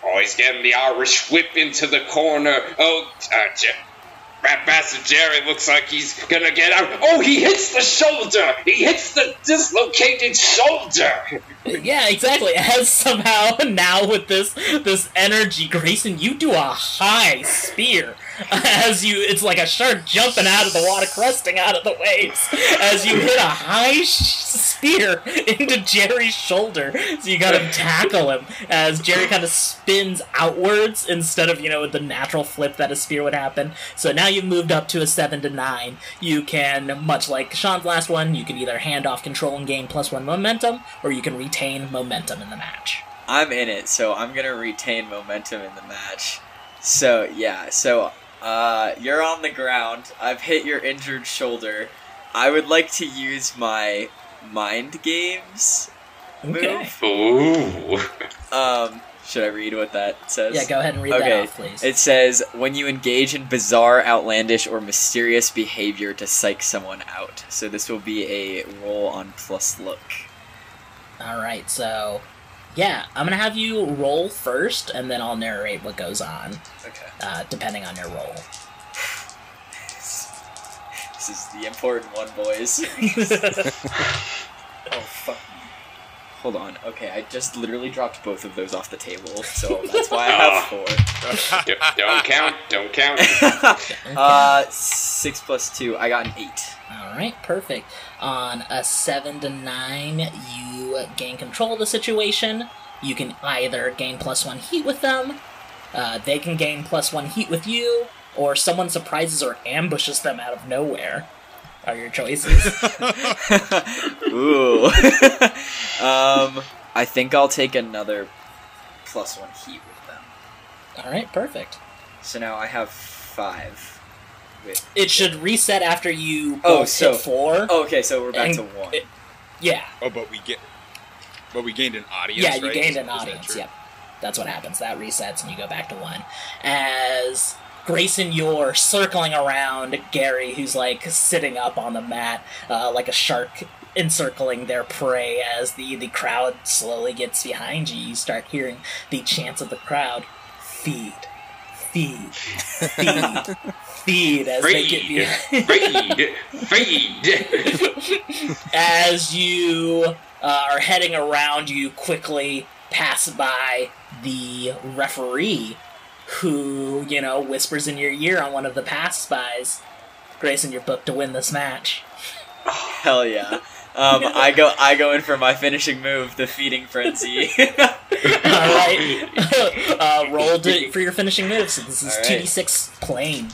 oh, he's getting the Irish whip into the corner. Oh, uh, Jer- Rat Bastard Jerry looks like he's gonna get out. Oh, he hits the shoulder. He hits the dislocated shoulder. Yeah, exactly. As somehow now with this this energy, Grayson, you do a high spear as you it's like a shark jumping out of the water cresting out of the waves. As you hit a high spear into jerry's shoulder. So you gotta tackle him. As jerry kind of spins outwards instead of you know the natural flip that a spear would happen. So now you've moved up to a 7 to 9 you can much like sean's last one you can either hand off control and gain plus one momentum or you can retain momentum in the match. I'm in it, so I'm gonna retain momentum in the match. So yeah, so uh, you're on the ground. I've hit your injured shoulder. I would like to use my mind games Okay. move. Ooh. Um, should I read what that says? Yeah, go ahead and read that okay. off, please. It says when you engage in bizarre, outlandish, or mysterious behavior to psych someone out. So this will be a roll on plus look. All right, so yeah, I'm gonna have you roll first, and then I'll narrate what goes on. Okay. Uh, depending on your roll. This is the important one, boys. oh fuck. Hold on. Okay, I just literally dropped both of those off the table, so that's why I have four. D- don't count. Don't count. Uh, six plus two. I got an eight. All right, perfect. On a seven to nine, you gain control of the situation. You can either gain plus one heat with them, uh, they can gain plus one heat with you, or someone surprises or ambushes them out of nowhere. Are your choices? Ooh. um, I think I'll take another plus one heat with them. All right, perfect. So now I have five. With It should reset after you Oh, both so- hit four. Oh, okay, so we're back to one. it- yeah, Oh, but we get, but we gained an audience. yeah, you right? gained an is that audience. Yep, that's what happens. That resets and you go back to one. As Grayson, you're circling around Gary, who's like sitting up on the mat, uh, like a shark encircling their prey. As the the crowd slowly gets behind you, you start hearing the chants of the crowd: "Feed, feed, feed." Feed as they get Feed, behind. feed, feed. as you uh, are heading around, you quickly pass by the referee, who you know whispers in your ear on one of the past spies. Grayson, you're booked to win this match. Hell yeah. Um, I go I go in for my finishing move, the feeding frenzy. All right, uh, roll to, for your finishing move. So this is All two right. d six plain.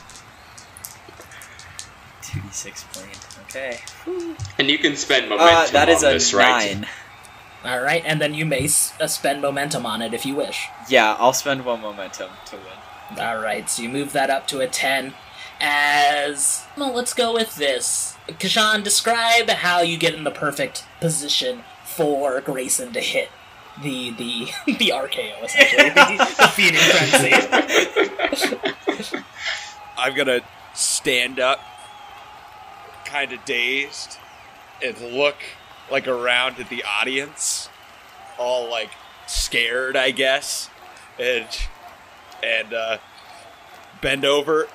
Two d six plain. Okay. And you can spend momentum Uh, that is on a this, right? nine. All right, and then you may s- uh, spend momentum on it if you wish. Yeah, I'll spend one momentum to win. All right, so you move that up to a 10. As. Well, let's go with this. Kashan, describe how you get in the perfect position for Grayson to hit the the the RKO, essentially. the, the feeding frenzy. I'm gonna stand up, kind of dazed, and look like around at the audience, all like scared, I guess, and and uh, bend over,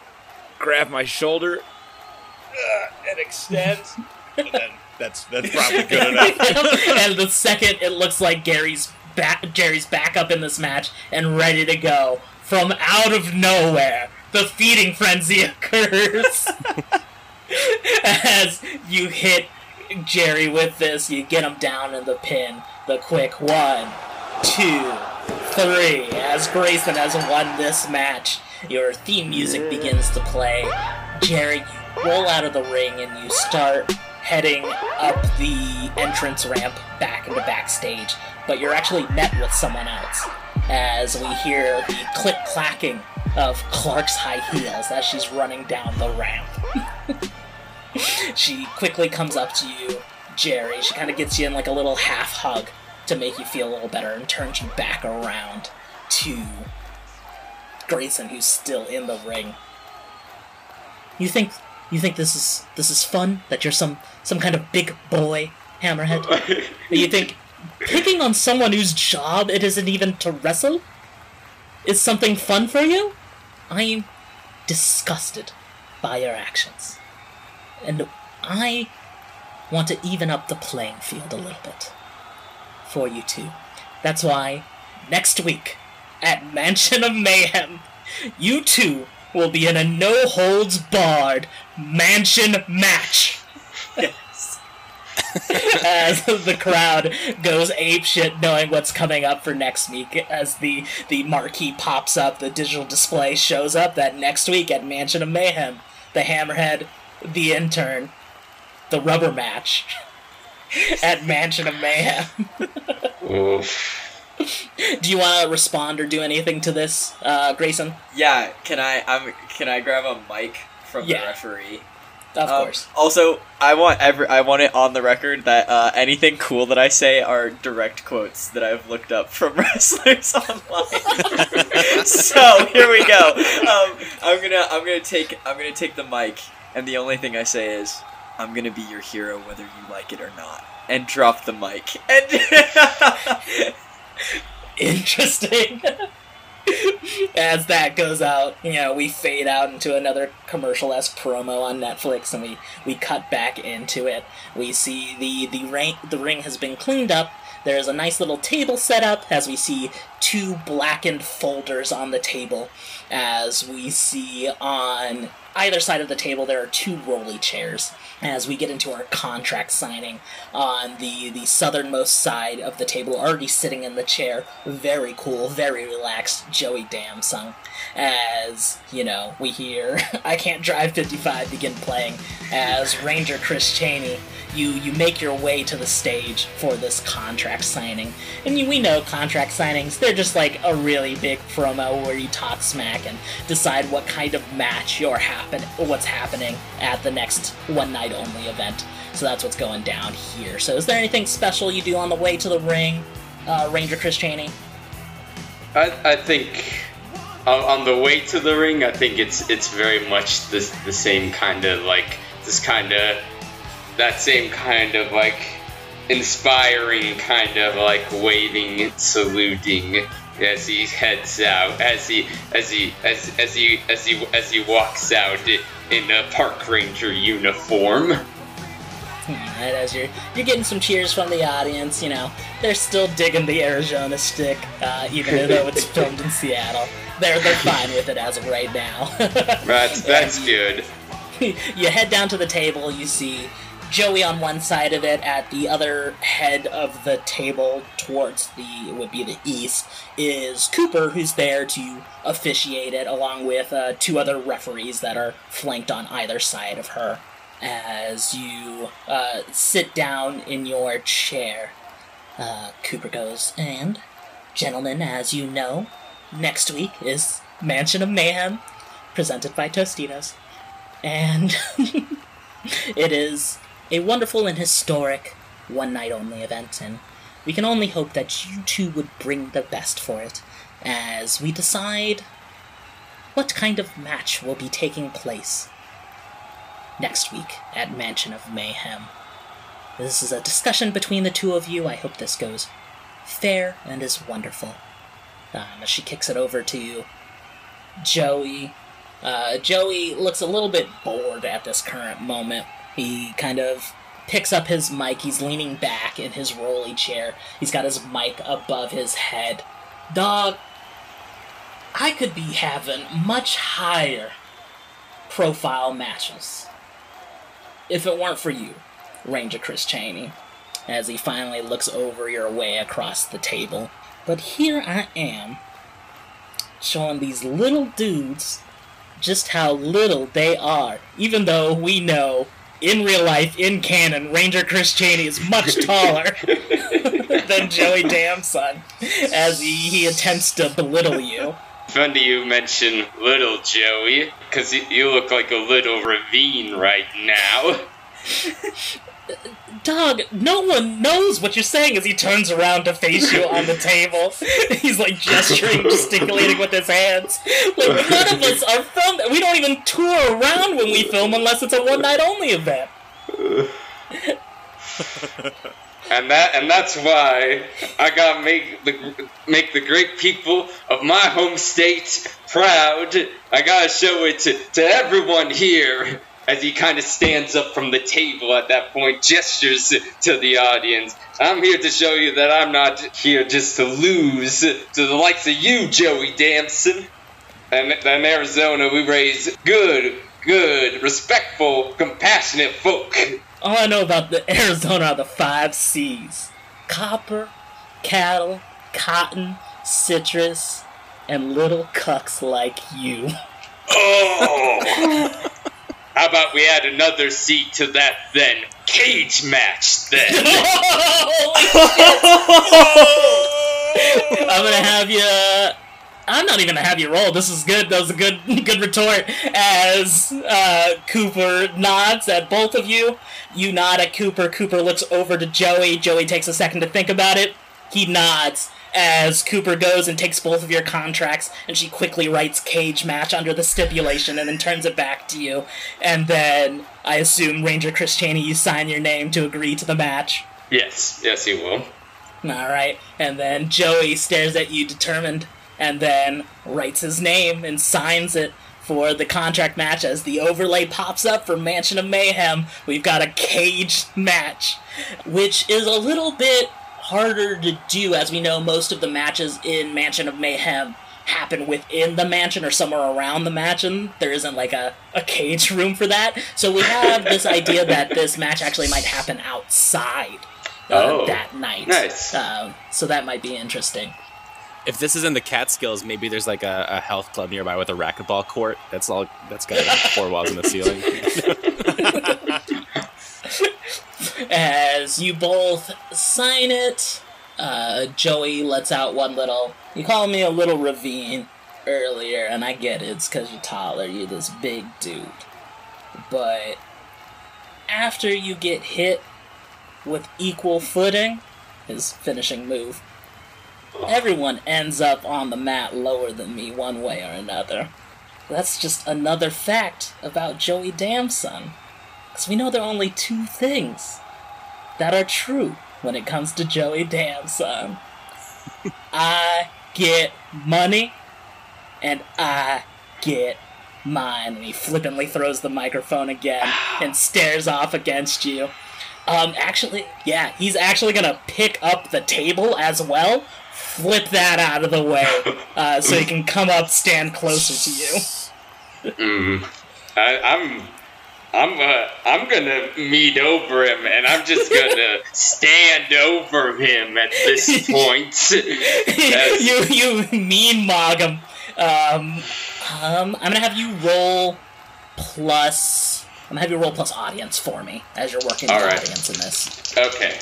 grab my shoulder, uh, and extend. and then that's that's probably good enough. and the second it looks like Gary's back, Jerry's back up in this match and ready to go, from out of nowhere, the feeding frenzy occurs. As you hit Jerry with this, you get him down in the pin. The quick one, two, three. As Grayson has won this match, your theme music begins to play. Jerry, you roll out of the ring and you start heading up the entrance ramp back into backstage, but you're actually met with someone else as we hear the click clacking of Clark's high heels as she's running down the ramp. she quickly comes up to you, Jerry. She kind of gets you in like a little half hug to make you feel a little better and turns you back around to Grayson, who's still in the ring. You think you think this is this is fun? That you're some some kind of big boy, Hammerhead? you think picking on someone whose job it isn't even to wrestle is something fun for you? I am disgusted by your actions. And I want to even up the playing field a little bit for you two. That's why next week at Mansion of Mayhem, you two will be in a no holds barred mansion match. as the crowd goes ape shit knowing what's coming up for next week as the the marquee pops up the digital display shows up that next week at mansion of mayhem the hammerhead the intern the rubber match at mansion of mayhem Oof. do you want to respond or do anything to this uh, grayson Yeah, can I? I'm. Can I grab a mic from Yeah. the referee? of Um, course Also, I want every. I want it on the record that uh, anything cool that I say are direct quotes that I've looked up from wrestlers online. so here we go. Um, I'm gonna. I'm gonna take. I'm gonna take the mic, and the only thing I say is, "I'm gonna be your hero, whether you like it or not," and drop the mic. And interesting. As that goes out, you know, we fade out into another commercial esque promo on Netflix, and we, we cut back into it. We see the the ring the ring has been cleaned up. There's a nice little table set up as we see two blackened folders on the table. As we see on either side of the table, there are two rolly chairs. As we get into our contract signing on the the southernmost side of the table, already sitting in the chair, very cool, very relaxed, Joey Damson. As you know, we hear "I Can't Drive 55" begin playing as Ranger Chris Cheney. You you make your way to the stage for this contract signing, and you, we know contract signings. They're just like a really big promo where you talk smack and decide what kind of match you're happen what's happening at the next one night only event. So that's what's going down here. So is there anything special you do on the way to the ring, uh, Ranger Chris Cheney? I, I think on, the way to the ring, I think it's it's very much the the same kind of like this kind of that same kind of like inspiring kind of like waving, saluting as he heads out, as he as he as as he as he as he walks out in a park ranger uniform. Right, as you're you're getting some cheers from the audience, you know they're still digging the Arizona stick, uh, even though it's filmed in Seattle. They're they're fine with it as of right now. That's that's good. you head down to the table. You see Joey on one side of it. At the other head of the table, towards the it would be the east, is Cooper, who's there to officiate it, along with uh, two other referees that are flanked on either side of her. As you uh, sit down in your chair, uh, Cooper goes, and gentlemen, as you know, next week is Mansion of Mayhem, presented by Tostitos. And it is a wonderful and historic one night only event, and we can only hope that you two would bring the best for it as we decide what kind of match will be taking place next week at Mansion of Mayhem. This is a discussion between the two of you. I hope this goes fair and is wonderful. Um, as she kicks it over to you, Joey. Uh, Joey looks a little bit bored at this current moment. He kind of picks up his mic. He's leaning back in his rolly chair. He's got his mic above his head. Dog, I could be having much higher profile matches if it weren't for you, Ranger Chris Cheney, as he finally looks over your way across the table. But here I am, showing these little dudes just how little they are, even though we know in real life, in canon, Ranger Chris Cheney is much taller than Joey Damson, as he, he attempts to belittle you. Funny you mention little Joey, because you, you look like a little ravine right now. Dog, no one knows what you're saying as he turns around to face you on the table. He's like gesturing, gesticulating with his hands. Like, none of us are filmed. We don't even tour around when we film unless it's a one night only event. And that and that's why I gotta make the make the great people of my home state proud. I gotta show it to, to everyone here as he kind of stands up from the table at that point, gestures to the audience. I'm here to show you that I'm not here just to lose to the likes of you, Joey Damson. And in Arizona, we raise good, good, respectful, compassionate folk. All I know about the Arizona are the five C's copper, cattle, cotton, citrus, and little cucks like you. Oh! How about we add another seat to that then? Cage match then. I'm gonna have you. I'm not even gonna have you roll. This is good. That was a good, good retort. As uh, Cooper nods at both of you, you nod at Cooper. Cooper looks over to Joey. Joey takes a second to think about it. He nods as Cooper goes and takes both of your contracts, and she quickly writes cage match under the stipulation and then turns it back to you. And then I assume Ranger Chris Cheney, you sign your name to agree to the match. yes, yes, he will. All right, and then Joey stares at you determined, and then writes his name and signs it for the contract match. As the overlay pops up for Mansion of Mayhem, we've got a cage match, which is a little bit harder to do, as we know most of the matches in Mansion of Mayhem happen within the mansion or somewhere around the mansion. There isn't like a, a cage room for that. So we have this idea that this match actually might happen outside uh, Oh, that night. nice. Uh, so that might be interesting. If this is in the Catskills, maybe there's like a, a health club nearby with a racquetball court. That's all. That's got four walls in the ceiling. As you both sign it, uh, Joey lets out one little. You called me a little ravine earlier, and I get it. It's because you're taller. You're this big dude. But after you get hit with equal footing, his finishing move, everyone ends up on the mat lower than me one way or another. That's just another fact about Joey Damson. Because we know there are only two things that are true when it comes to Joey Damson. I get money, and I get mine. And he flippantly throws the microphone again and stares off against you. Um, actually, yeah, he's actually gonna pick up the table as well, flip that out of the way, uh, so he can come up, stand closer to you. Mm. I, I'm. I'm uh, I'm gonna meet over him, and I'm just gonna stand over him at this point. You you mean mog him. Um, um, I'm gonna have you roll plus. I'm gonna have you roll plus audience for me as you're working All the right. audience in this. Okay.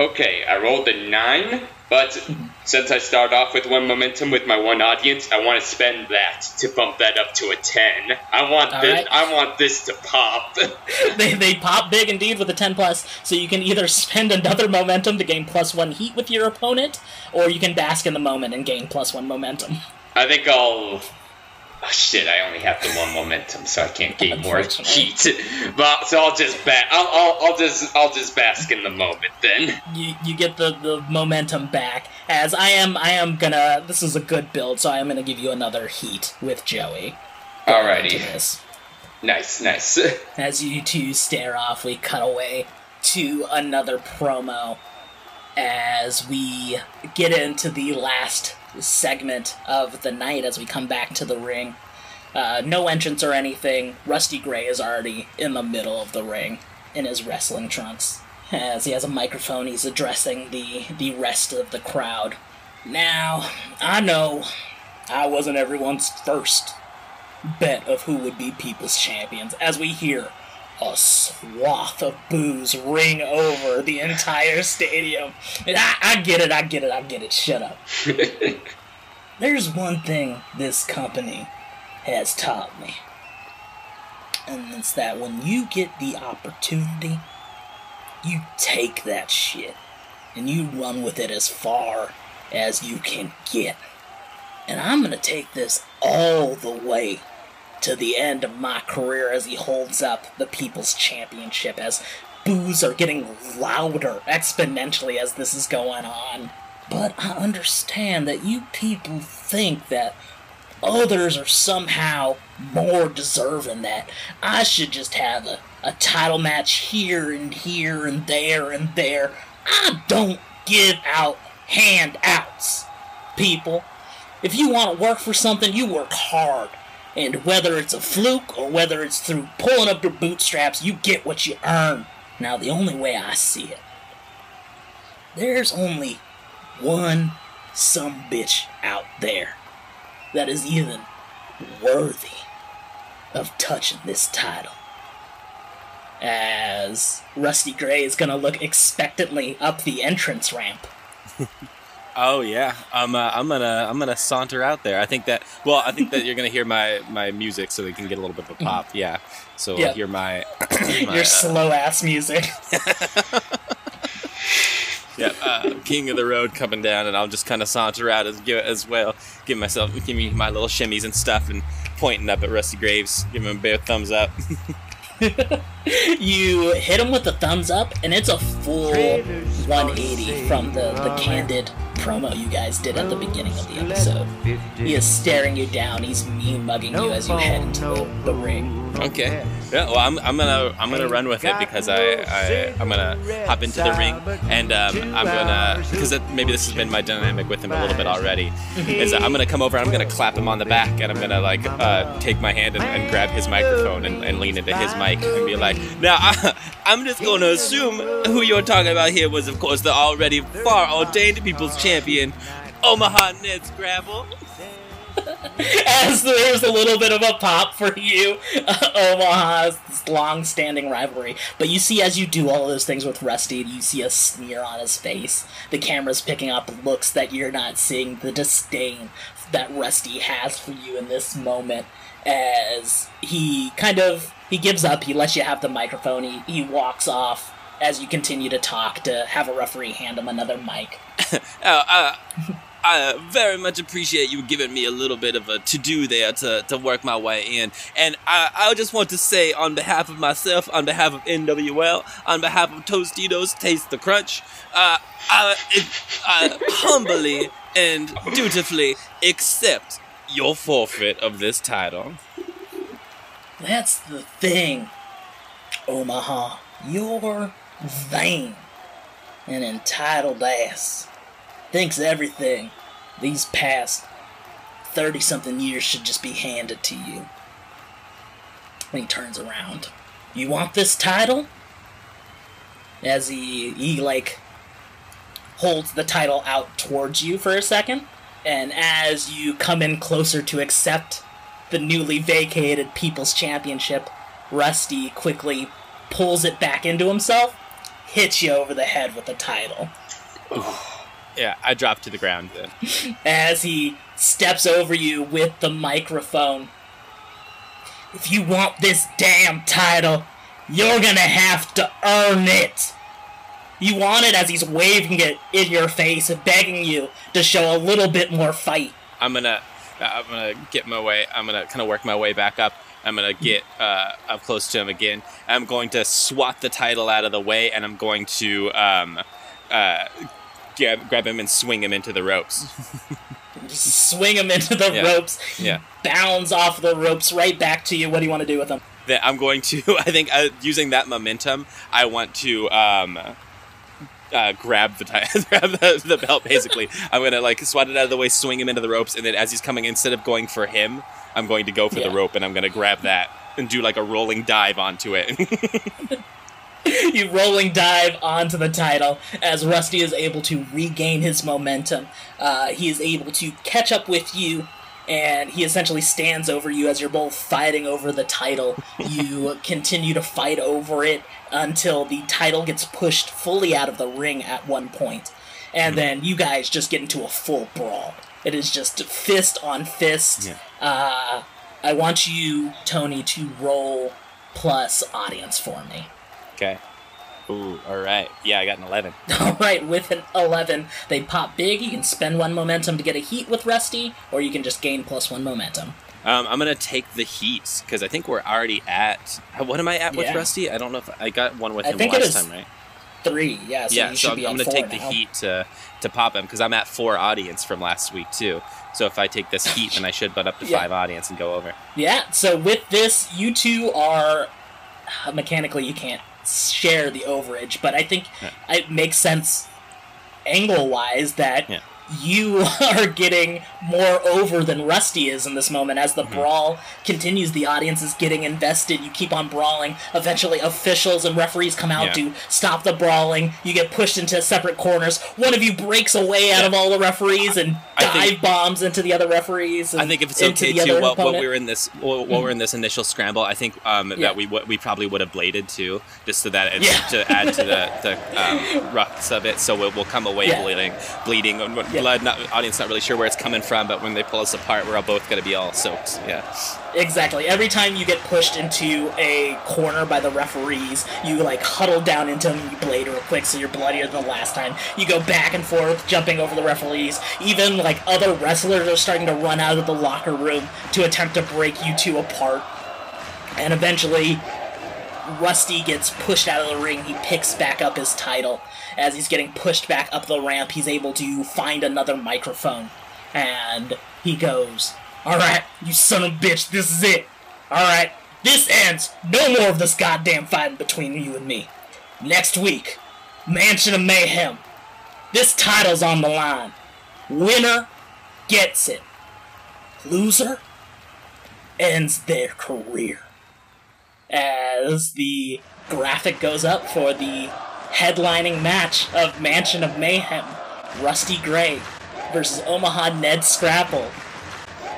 Okay, I rolled a nine, but since I start off with one momentum with my one audience, I want to spend that to bump that up to a ten. I want All this. right. I want this to pop. they, they pop big indeed with a 10 plus, so you can either spend another momentum to gain plus one heat with your opponent, or you can bask in the moment and gain plus one momentum. I think I'll. Oh, shit, I only have the one momentum, so I can't gain more heat. But so I'll just I'll, I'll, I'll just I'll just bask in the moment then. You, you get the, the momentum back as I am I am gonna this is a good build so I am gonna give you another heat with Joey. Alrighty. Nice, nice. As you two stare off, we cut away to another promo as we get into the last segment of the night as we come back to the ring. Uh, no entrance or anything. Rusty Gray is already in the middle of the ring in his wrestling trunks. As he has a microphone, he's addressing the, the rest of the crowd. Now, I know I wasn't everyone's first bet of who would be People's Champions as we hear a swath of boos ring over the entire stadium. And I, I get it, I get it, I get it. Shut up. There's one thing this company has taught me, and it's that when you get the opportunity, you take that shit and you run with it as far as you can get. And I'm gonna take this all the way to the end of my career as he holds up the People's Championship as boos are getting louder exponentially as this is going on. But I understand that you people think that others are somehow more deserving that I should just have a, a title match here and here and there and there. I don't give out handouts. people. If you want to work for something, you work hard. And whether it's a fluke or whether it's through pulling up your bootstraps, you get what you earn. Now, the only way I see it, there's only one some bitch out there that is even worthy of touching this title. As Rusty Gray is gonna look expectantly up the entrance ramp. Oh yeah, I'm. Uh, I'm gonna. I'm gonna saunter out there. I think that. Well, I think that you're gonna hear my my music, so we can get a little bit of a pop. Yeah. So Yep. hear my. my Your uh, slow ass music. yeah, uh, King of the Road coming down, and I'll just kind of saunter out as as well. Give myself, give me my little shimmies and stuff, and pointing up at Rusty Graves, give him a big thumbs up. you hit him with the thumbs up, and it's a full 180 from the, the candid promo you guys did at the beginning of the episode. He is staring you down. He's mean mugging you as you head into the, the ring. Okay. Yeah. Well, I'm, I'm gonna I'm gonna run with it because I, I I'm gonna hop into the ring and um, I'm gonna because maybe this has been my dynamic with him a little bit already. Is I'm gonna come over. I'm gonna clap him on the back and I'm gonna like uh, take my hand and, and grab his microphone and, and lean into his mic and be like, now I, I'm just gonna assume who you're talking about here was of course the already far ordained people's champion, Omaha Ned Scrapple. As there's a little bit of a pop for you, uh, Omaha's long-standing rivalry. But you see, as you do all those things with Rusty, you see a sneer on his face. The camera's picking up looks that you're not seeing, the disdain that Rusty has for you in this moment. As he kind of he gives up, he lets you have the microphone. He he walks off as you continue to talk to have a referee hand him another mic. Oh, uh, I very much appreciate you giving me a little bit of a to do there to, to work my way in. And I, I just want to say, on behalf of myself, on behalf of NWL, on behalf of Tostitos Taste the Crunch, uh, I, it, I humbly and dutifully accept your forfeit of this title. That's the thing, Omaha. You're vain and entitled ass. Thinks everything these past 30 something years should just be handed to you. When he turns around, You want this title? As he, he like, holds the title out towards you for a second, and as you come in closer to accept the newly vacated People's Championship, Rusty quickly pulls it back into himself, hits you over the head with the title. Yeah, I drop to the ground then. As he steps over you with the microphone. If you want this damn title, you're gonna have to earn it. You want it as he's waving it in your face, begging you to show a little bit more fight. I'm gonna, I'm gonna get my way. I'm gonna kind of work my way back up. I'm gonna get uh, up close to him again. I'm going to swat the title out of the way, and I'm going to um, uh, grab, grab him and swing him into the ropes. Swing him into the Yeah. ropes. Yeah. Bounds off the ropes right back to you. What do you want to do with him? I'm going to. I think uh, using that momentum, I want to um, uh, grab the grab the, the belt. Basically, I'm gonna like swat it out of the way, swing him into the ropes, and then as he's coming, instead of going for him, I'm going to go for Yeah. the rope, and I'm gonna grab that and do like a rolling dive onto it. you rolling dive onto the title as Rusty is able to regain his momentum. Uh, he is able to catch up with you, and he essentially stands over you as you're both fighting over the title. you continue to fight over it until the title gets pushed fully out of the ring at one point, and then you guys just get into a full brawl. It is just fist on fist. Yeah. Uh, I want you, Tony, to roll plus audience for me. okay. Ooh, all right. Yeah, I got an eleven. All right, with an 11, they pop big. You can spend one momentum to get a heat with Rusty, or you can just gain plus one momentum. Um, I'm gonna take the heat because I think we're already at. What am I at with Yeah. Rusty? I don't know if I got one with I him last time, right? Three, yeah, so yeah, so I'm, I'm gonna four take the heat to to pop him because I'm at four audience from last week too. So if I take this heat, then I should butt up to Yeah. five audience and go over. Yeah, so with this, you two are. Mechanically, you can't share the overage, but I think Yeah. it makes sense angle wise that Yeah. You are getting more over than Rusty is in this moment. As the brawl continues, the audience is getting invested. You keep on brawling. Eventually, officials and referees come out Yeah. to stop the brawling. You get pushed into separate corners. One of you breaks away out of all the referees and I think- dive bombs into the other referees. And I think if it's okay too, while, while we're in this, while, while we're in this initial scramble, I think um, Yeah. that we we probably would have bladed too, just so that it's, Yeah. to add to the the um, rucks of it. So we'll, we'll come away Yeah. bleeding, bleeding, Yeah. Blood. Not audience not really sure where it's coming from, but when they pull us apart, we're all both gonna be all soaked. Yeah. Exactly. Every time you get pushed into a corner by the referees, you like huddle down into them and you blade real quick so you're bloodier than the last time. You go back and forth, jumping over the referees. Even like other wrestlers are starting to run out of the locker room to attempt to break you two apart. And eventually, Rusty gets pushed out of the ring. He picks back up his title. As he's getting pushed back up the ramp, he's able to find another microphone. And he goes, Alright, you son of a bitch, this is it. Alright, this ends. No more of this goddamn fighting between you and me. Next week, Mansion of Mayhem. This title's on the line. Winner gets it. Loser ends their career. As the graphic goes up for the headlining match of Mansion of Mayhem, Rusty Gray versus Omaha Ned Scrapple.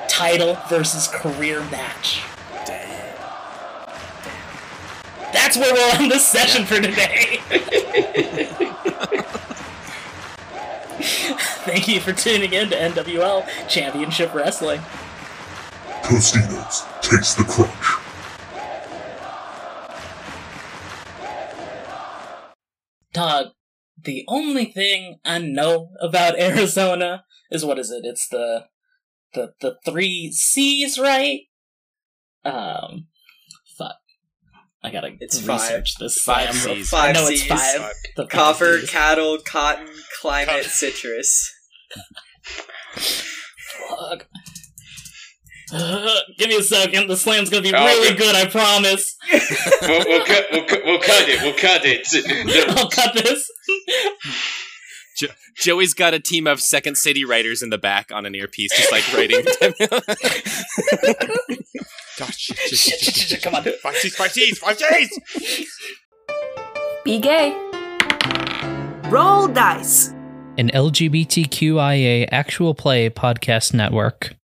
Title versus career match. That's where we'll end this session for today. Thank you for tuning in to NWL Championship Wrestling. Tostitos, taste the crunch. Dog, the only thing I know about Arizona is what is it? It's the the the three C's, right? Um, fuck. I gotta It's research five. this. Five. C's. I Five know it's five. The five Copper, Cs. cattle, cotton, climate, citrus. Fuck. give me a second. The slam's gonna be Oh, really good. good. I promise. we'll, we'll, cut, we'll, we'll cut it. We'll cut it. I'll cut this. Jo- Joey's got a team of Second City writers in the back on an earpiece, just like writing. Come on. Five C's, five C's, five C's! Be gay. Roll dice. An LGBTQIA actual play podcast network.